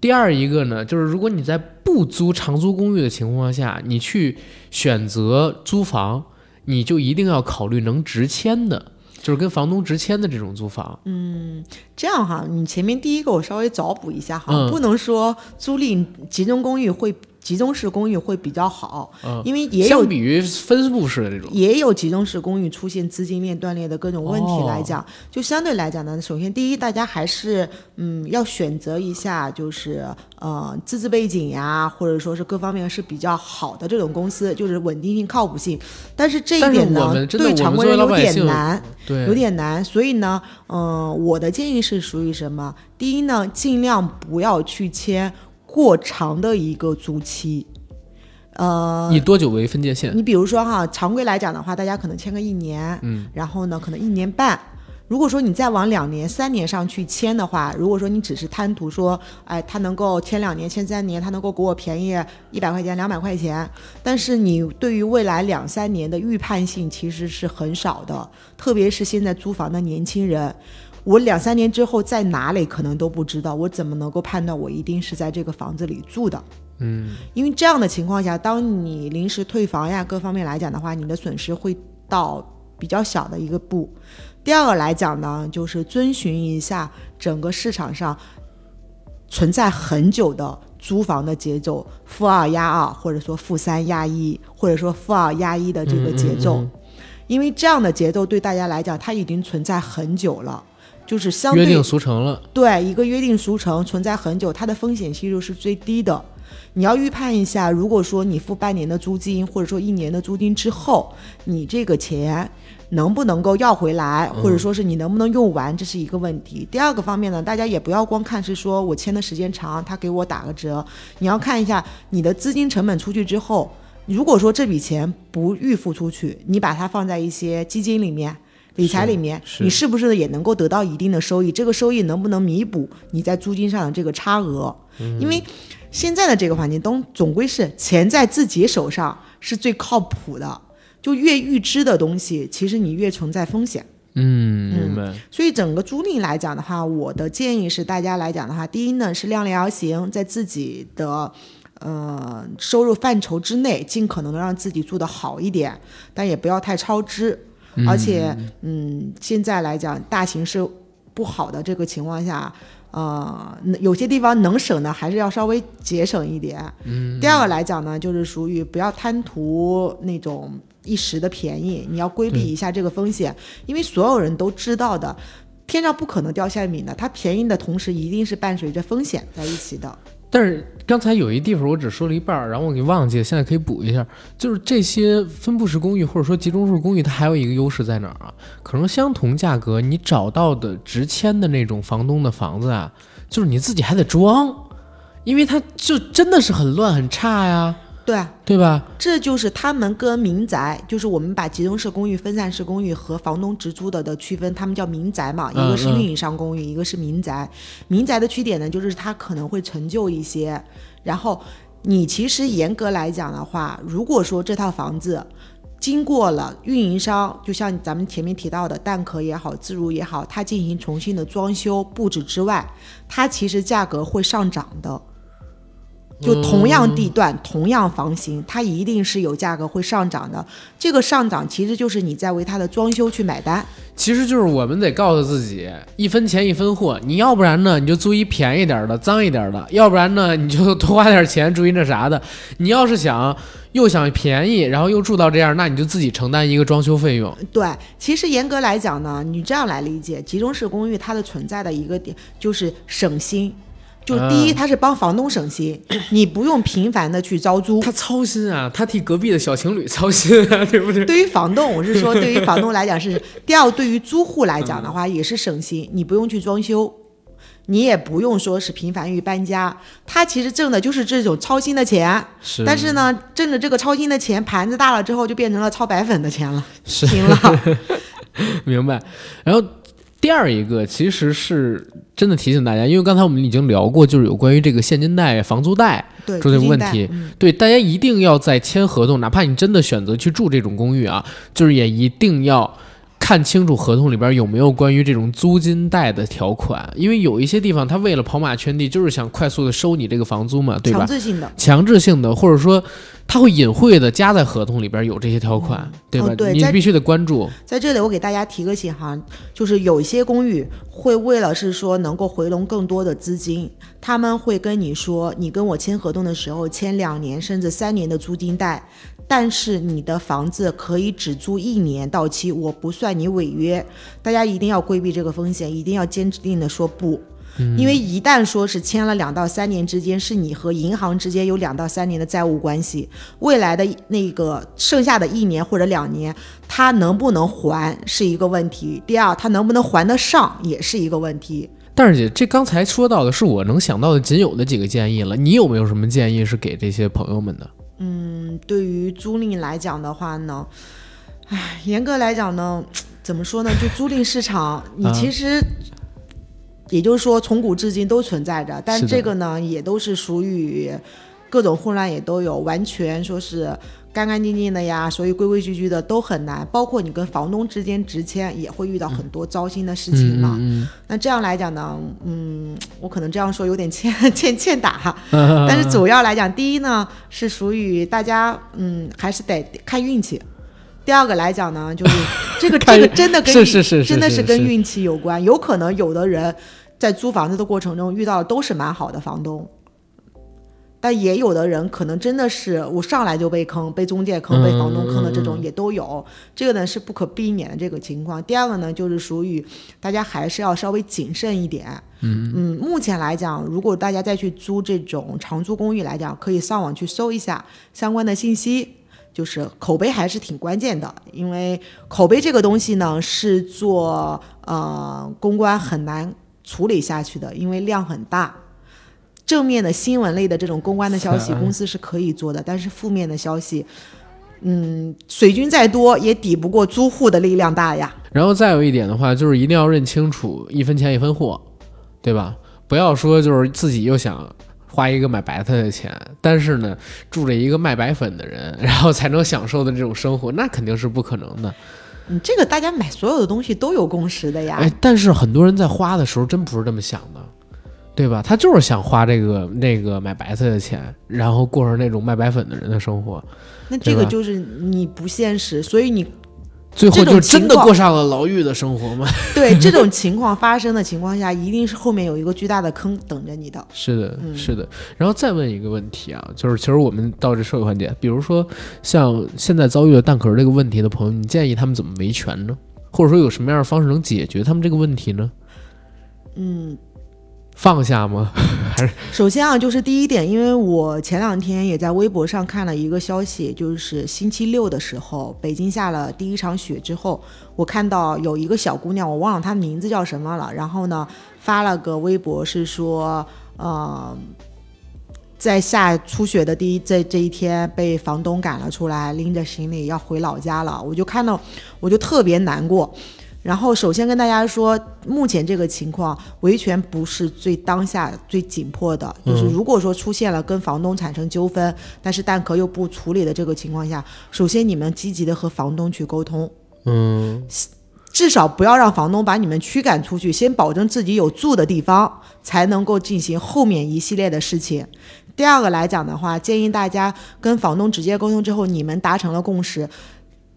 第二一个呢，就是如果你在不租长租公寓的情况下，你去选择租房，你就一定要考虑能直签的，就是跟房东直签的这种租房。
嗯这样哈，你前面第一个我稍微找补一下哈，
嗯
不能说租赁集中公寓会集中式公寓会比较好，
嗯
因为也有
相比于分布式的这种，
也有集中式公寓出现资金链断裂的各种问题来
哦
讲，就相对来讲呢，首先第一，大家还是嗯要选择一下，就是呃资质背景呀，或者说是各方面是比较好的这种公司，就是稳定性、靠谱性。但是这一点呢，对常规人有点难。
对，
有点难，所以呢，嗯、我的建议是属于什么？第一呢，尽量不要去签过长的一个租期，呃，
以多久为分界线？
你比如说哈，常规来讲的话，大家可能签个一年，
嗯，
然后呢，可能一年半。如果说你再往两年、三年上去签的话，如果说你只是贪图说，哎，他能够签两年、签三年，他能够给我便宜一百块钱、两百块钱，但是你对于未来两三年的预判性其实是很少的，特别是现在租房的年轻人。我两三年之后在哪里可能都不知道，我怎么能够判断我一定是在这个房子里住的？
嗯，
因为这样的情况下，当你临时退房呀，各方面来讲的话，你的损失会到比较小的一个步。第二个来讲呢，就是遵循一下整个市场上存在很久的租房的节奏，负二压二，或者说负三压一，或者说负二压一的这个节奏。
嗯嗯
因为这样的节奏对大家来讲，它已经存在很久了，就是相对
约定俗成了。
对一个约定俗成存在很久，它的风险系数是最低的。你要预判一下，如果说你付半年的租金，或者说一年的租金之后，你这个钱能不能够要回来，或者说是你能不能用完，这是一个问题。第二个方面呢，大家也不要光看是说我签的时间长，他给我打个折，你要看一下你的资金成本出去之后，如果说这笔钱不预付出去，你把它放在一些基金里面。理财里面，
是
你是不是也能够得到一定的收益？这个收益能不能弥补你在租金上的这个差额？
嗯
因为现在的这个环境都总归是钱在自己手上是最靠谱的，就越预支的东西，其实你越存在风险。
嗯，明白。
所以整个租赁来讲的话，我的建议是大家来讲的话，第一呢是量力而行，在自己的呃收入范畴之内，尽可能的让自己住得好一点，但也不要太超支。而且，嗯，现在来讲大形势不好的这个情况下，呃，有些地方能省的还是要稍微节省一点。嗯。第二个来讲呢，就是属于不要贪图那种一时的便宜，你要规避一下这个风险，因为所有人都知道的。天上不可能掉馅饼的，它便宜的同时一定是伴随着风险在一起的。
但是刚才有一地方我只说了一半儿，然后我给忘记了，现在可以补一下。就是这些分布式公寓或者说集中式公寓，它还有一个优势在哪儿啊？可能相同价格，你找到的直签的那种房东的房子啊，就是你自己还得装，因为它就真的是很乱很差呀，
对啊，
对吧？
这就是他们跟民宅，就是我们把集中式公寓、分散式公寓和房东直租的的区分，他们叫民宅嘛，一个是
嗯
运营商公寓，一个是民宅。民宅的缺点呢，就是它可能会陈旧一些，然后你其实严格来讲的话，如果说这套房子。经过了运营商，就像咱们前面提到的蛋壳也好，自如也好，它进行重新的装修布置之外，它其实价格会上涨的。就同样地段、同样房型，它一定是有价格会上涨的。这个上涨其实就是你在为它的装修去买单。
其实就是我们得告诉自己，一分钱一分货。你要不然呢，你就租一便宜点儿的、脏一点儿的；要不然呢，你就 *laughs* 多花点钱住一那啥的。你要是想又想便宜，然后又住到这样，那你就自己承担一个装修费用。
对，其实严格来讲呢，你这样来理解，集中式公寓它的存在的一个点就是省心。就第一，
嗯
它是帮房东省心，你不用频繁的去招租。
他操心啊，他替隔壁的小情侣操心啊，*laughs* 对不对？
对于房东，我是说，对于房东来讲是 *laughs* 第二，对于租户来讲的话也是省心，你不用去装修，你也不用说是频繁于搬家，他其实挣的就是这种操心的钱。
是
但是呢，挣着这个操心的钱，盘子大了之后就变成了操白粉的钱了，
是
行了。*laughs*
明白。然后第二一个其实是真的提醒大家，因为刚才我们已经聊过，就是有关于这个现金贷、房租贷
对，
这个问题
嗯
对，大家一定要在签合同，哪怕你真的选择去住这种公寓啊，就是也一定要看清楚合同里边有没有关于这种租金贷的条款，因为有一些地方他为了跑马圈地，就是想快速的收你这个房租嘛，对吧
强？制性的。
强制性的，或者说它会隐晦的加在合同里边有这些条款，对吧？
哦对
你必须得关注。
在这里，我给大家提个醒哈，就是有一些公寓会为了是说能够回笼更多的资金，他们会跟你说，你跟我签合同的时候签两年甚至三年的租金贷，但是你的房子可以只租一年到期，我不算你违约。大家一定要规避这个风险，一定要坚定的说不。因为一旦说是签了两到三年之间，是你和银行之间有两到三年的债务关系，未来的那个剩下的一年或者两年，他能不能还是一个问题。第二，他能不能还得上也是一个问题。
但是姐，这刚才说到的是我能想到的仅有的几个建议了，你有没有什么建议是给这些朋友们的？
嗯，对于租赁来讲的话呢，唉，严格来讲呢，怎么说呢？就租赁市场，你
啊
其实。也就是说，从古至今都存在着，但
是
这个呢，也都是属于各种混乱，也都有，完全说是干干净净的呀，所以规规矩矩的都很难。包括你跟房东之间直签，也会遇到很多糟心的事情嘛。
嗯
那这样来讲呢，嗯，我可能这样说有点欠 *laughs* 欠欠打哈，
嗯 *laughs*
但是主要来讲，第一呢是属于大家，嗯，还是得看运气。第二个来讲呢，*laughs* 就是这个这个真的跟运
是是是是
真的
是
跟运气有关，有可能有的人在租房子的过程中遇到的都是蛮好的房东。但也有的人可能真的是我上来就被坑，被中介坑，被房东坑的这种也都有，这个呢是不可避免的这个情况。第二个呢，就是属于大家还是要稍微谨慎一点。嗯目前来讲，如果大家再去租这种长租公寓来讲，可以上网去搜一下相关的信息。就是口碑还是挺关键的，因为口碑这个东西呢，是做呃公关很难处理下去的，因为量很大。正面的新闻类的这种公关的消息，*laughs* 公司是可以做的，但是负面的消息，嗯，水军再多也抵不过租户的力量大呀。
然后再有一点的话，就是一定要认清楚一分钱一分货，对吧？不要说就是自己又想花一个买白菜的钱，但是呢，住着一个卖白粉的人，*laughs* 然后才能享受的这种生活，那肯定是不可能的。
你，这个大家买所有的东西都有共识的呀。
哎，但是很多人在花的时候真不是这么想的，对吧？他就是想花这个那个买白菜的钱，然后过上那种卖白粉的人的生活，
那这个就是你不现实，所以你
最后就真的过上了牢狱的生活吗？*laughs*
对这种情况发生的情况下，一定是后面有一个巨大的坑等着你的。
是的，
嗯
是的。然后再问一个问题啊，就是其实我们到这社会环节，比如说像现在遭遇了蛋壳这个问题的朋友，你建议他们怎么维权呢？或者说有什么样的方式能解决他们这个问题呢？
嗯，
放下吗？*laughs*
还是首先啊，就是第一点，因为我前两天也在微博上看了一个消息，就是星期六的时候，北京下了第一场雪之后，我看到有一个小姑娘，我忘了她的名字叫什么了，然后呢发了个微博是说，呃，在下初雪的第一这这一天被房东赶了出来，拎着行李要回老家了，我就看到我就特别难过。然后首先跟大家说，目前这个情况，维权不是最当下最紧迫的，就是如果说出现了跟房东产生纠纷，但是蛋壳又不处理的这个情况下，首先你们积极的和房东去沟通，
嗯
至少不要让房东把你们驱赶出去，先保证自己有住的地方，才能够进行后面一系列的事情。第二个来讲的话，建议大家跟房东直接沟通之后，你们达成了共识，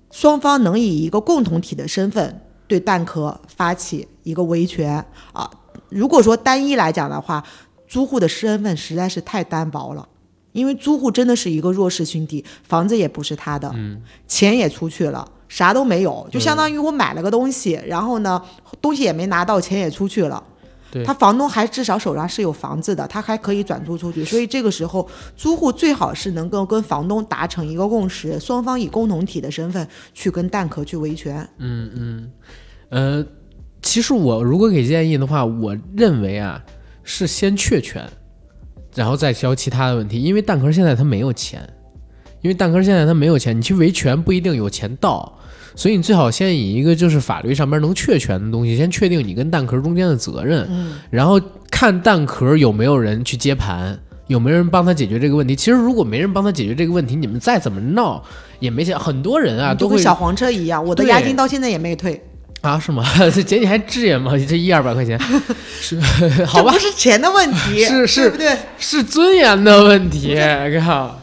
双方能以一个共同体的身份对蛋壳发起一个维权啊。如果说单一来讲的话，租户的身份实在是太单薄了。因为租户真的是一个弱势群体，房子也不是他的，嗯钱也出去了，啥都没有，就相当于我买了个东西，然后呢，东西也没拿到，钱也出去了。
对
他房东还至少手上是有房子的，他还可以转租出去，所以这个时候租户最好是能够跟房东达成一个共识，双方以共同体的身份去跟蛋壳去维权。
嗯嗯，呃，其实我如果给建议的话，我认为啊是先确权，然后再交其他的问题，因为蛋壳现在他没有钱，因为蛋壳现在他没有钱，你去维权不一定有钱到。所以你最好先以一个就是法律上面能确权的东西，先确定你跟蛋壳中间的责任，
嗯，
然后看蛋壳有没有人去接盘，有没有人帮他解决这个问题。其实如果没人帮他解决这个问题，你们再怎么闹也没钱。很多人啊都
跟小黄车一样，我的押金到现在也没退，
啊是吗？这 *laughs* 姐你还质疑吗？你这一二百块钱 *laughs* 是好吧
不？是钱的问题，
是是
对不对？
是尊严的问题，靠。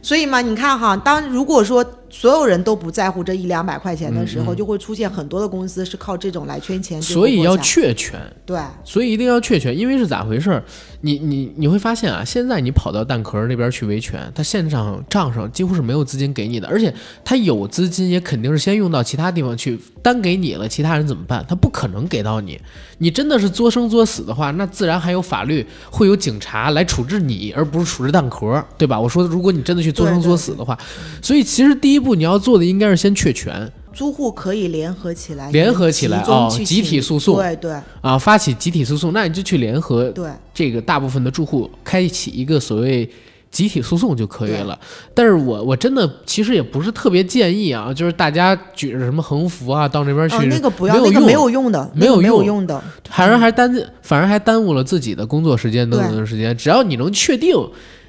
所以嘛，你看哈，当如果说所有人都不在乎这一两百块钱的时候，就会出现很多的公司是靠这种来圈钱，
嗯所以要确权，
对，
所以一定要确权，因为是咋回事儿？你你你会发现啊，现在你跑到蛋壳那边去维权，他现场账上几乎是没有资金给你的，而且他有资金也肯定是先用到其他地方去，单给你了，其他人怎么办？他不可能给到你。你真的是作生作死的话，那自然还有法律，会有警察来处置你，而不是处置蛋壳，对吧？我说，如果你真的去作生作死的话，所以其实第一步你要做的应该是先确权
租户可以联合起来，
联合起来
集中去
哦集体诉讼
对对
啊，发起集体诉讼，那你就去联合
对，
这个大部分的住户开启一个所谓集体诉讼就可以了。但是我我真的其实也不是特别建议啊，就是大家举着什么横幅啊到那边去，
哦，那个不要，那个没有用的，
没有
那个没有
用
用的，
反而还耽反而还耽误了自己的工作时间等等的时间。只要你能确定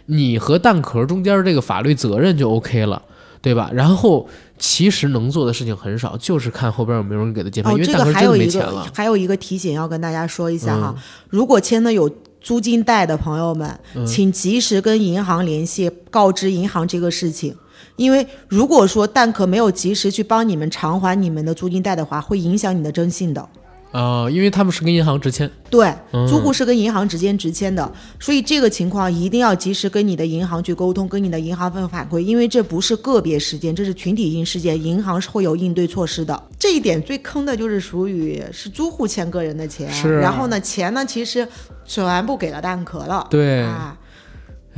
你和蛋壳中间这个法律责任就 OK 了，对吧？然后其实能做的事情很少，就是看后边有没有人给他接盘，
哦，
因为
这个还有一个
没钱了。嗯
还有一个提醒要跟大家说一下哈，如果签的有租金贷的朋友们，
嗯
请及时跟银行联系，告知银行这个事情。因为如果说蛋壳没有及时去帮你们偿还你们的租金贷的话，会影响你的征信的。
啊、因为他们是跟银行直签，
对，
嗯。
租户是跟银行直接直签的，所以这个情况一定要及时跟你的银行去沟通，跟你的银行分反馈，因为这不是个别事件，这是群体性事件，银行是会有应对措施的。这一点最坑的就是属于是租户欠个人的钱，
是。
然后呢，钱呢其实全部给了蛋壳了，
对。
啊，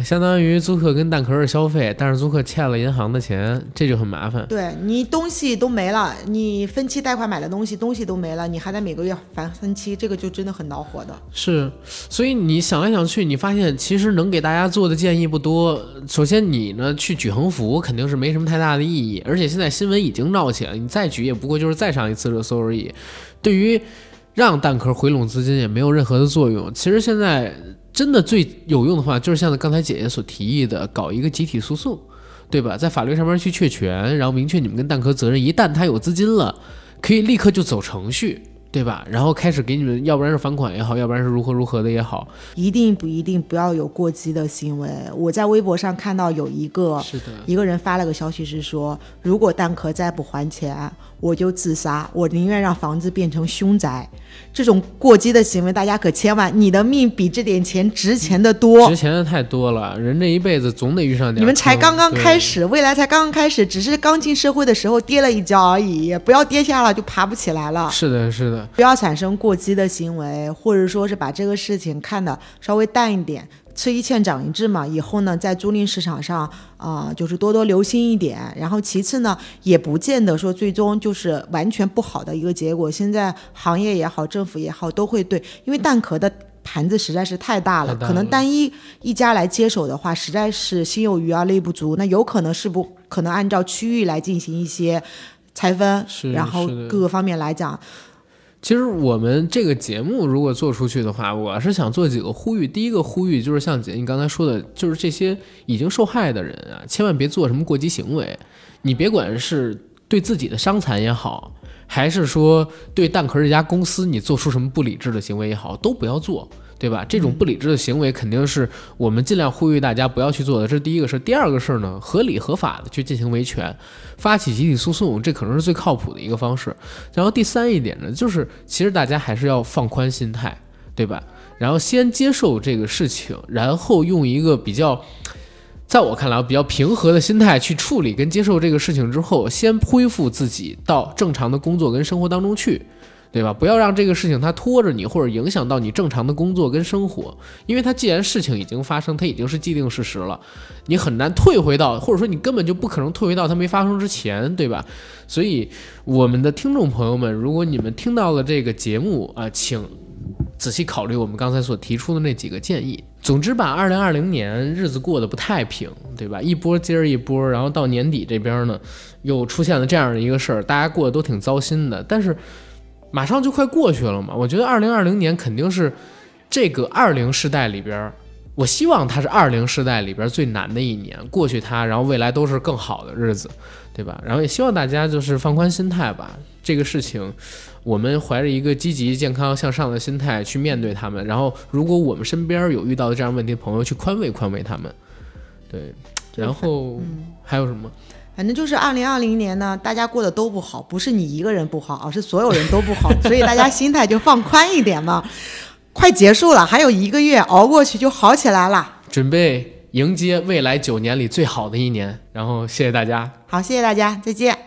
相当于租客跟蛋壳是消费，但是租客欠了银行的钱，这就很麻烦。
对你东西都没了，你分期贷款买的东西东西都没了，你还得每个月还分期，这个就真的很恼火的。
是，所以你想来想去，你发现其实能给大家做的建议不多。首先，你呢去举横幅肯定是没什么太大的意义，而且现在新闻已经闹起来，你再举也不过就是再上一次热搜而已。对于让蛋壳回笼资金也没有任何的作用。其实现在真的最有用的话，就是像刚才姐姐所提议的，搞一个集体诉讼，对吧？在法律上面去确权，然后明确你们跟蛋壳责任。一旦他有资金了，可以立刻就走程序。对吧？然后开始给你们，要不然是返款也好，要不然是如何如何的也好，
一定不一定不要有过激的行为。我在微博上看到有一个
是的，
一个人发了个消息是说，如果蛋壳再不还钱，我就自杀，我宁愿让房子变成凶宅。这种过激的行为，大家可千万，你的命比这点钱值钱的多，
值钱的太多了。人这一辈子总得遇上点。
你们才刚刚开始，未来才刚刚开始，只是刚进社会的时候跌了一跤而已，不要跌下了就爬不起来了。
是的，是的，
不要产生过激的行为，或者说是把这个事情看得稍微淡一点。吃一堑长一智嘛，以后呢，在租赁市场上啊，就是多多留心一点。然后其次呢，也不见得说最终就是完全不好的一个结果。现在行业也好，政府也好，都会对，因为蛋壳的盘子实在是太大了，可能单一一家来接手的话，实在是心有余而力不足。那有可能是不可能按照区域来进行一些拆分，然后各个方面来讲。
其实我们这个节目如果做出去的话，我是想做几个呼吁。第一个呼吁就是像姐你刚才说的，就是这些已经受害的人啊，千万别做什么过激行为。你别管是对自己的伤残也好，还是说对蛋壳这家公司你做出什么不理智的行为也好，都不要做。对吧？这种不理智的行为肯定是我们尽量呼吁大家不要去做的。这是第一个事儿。第二个事儿呢，合理合法的去进行维权，发起集体诉讼，这可能是最靠谱的一个方式。然后第三一点呢，就是其实大家还是要放宽心态，对吧？然后先接受这个事情，然后用一个比较，在我看来比较平和的心态去处理跟接受这个事情之后，先恢复自己到正常的工作跟生活当中去。对吧？不要让这个事情它拖着你，或者影响到你正常的工作跟生活，因为它既然事情已经发生，它已经是既定事实了，你很难退回到，或者说你根本就不可能退回到它没发生之前，对吧？所以，我们的听众朋友们，如果你们听到了这个节目啊，请仔细考虑我们刚才所提出的那几个建议。总之吧，二零二零年日子过得不太平，对吧？一波接着一波，然后到年底这边呢，又出现了这样的一个事儿，大家过得都挺糟心的，但是。马上就快过去了嘛，我觉得二零二零年肯定是这个二零世代里边，我希望它是二零世代里边最难的一年，过去它，然后未来都是更好的日子，对吧？然后也希望大家就是放宽心态吧，这个事情我们怀着一个积极、健康、向上的心态去面对他们。然后，如果我们身边有遇到的这样问题的朋友，去宽慰宽慰他们。对，然后还有什么？
反正就是二零二零年呢，大家过得都不好，不是你一个人不好，而是所有人都不好，*laughs* 所以大家心态就放宽一点嘛。快结束了，还有一个月，熬过去就好起来了。
准备迎接未来九年里最好的一年。然后谢谢大家，
好，谢谢大家，再见。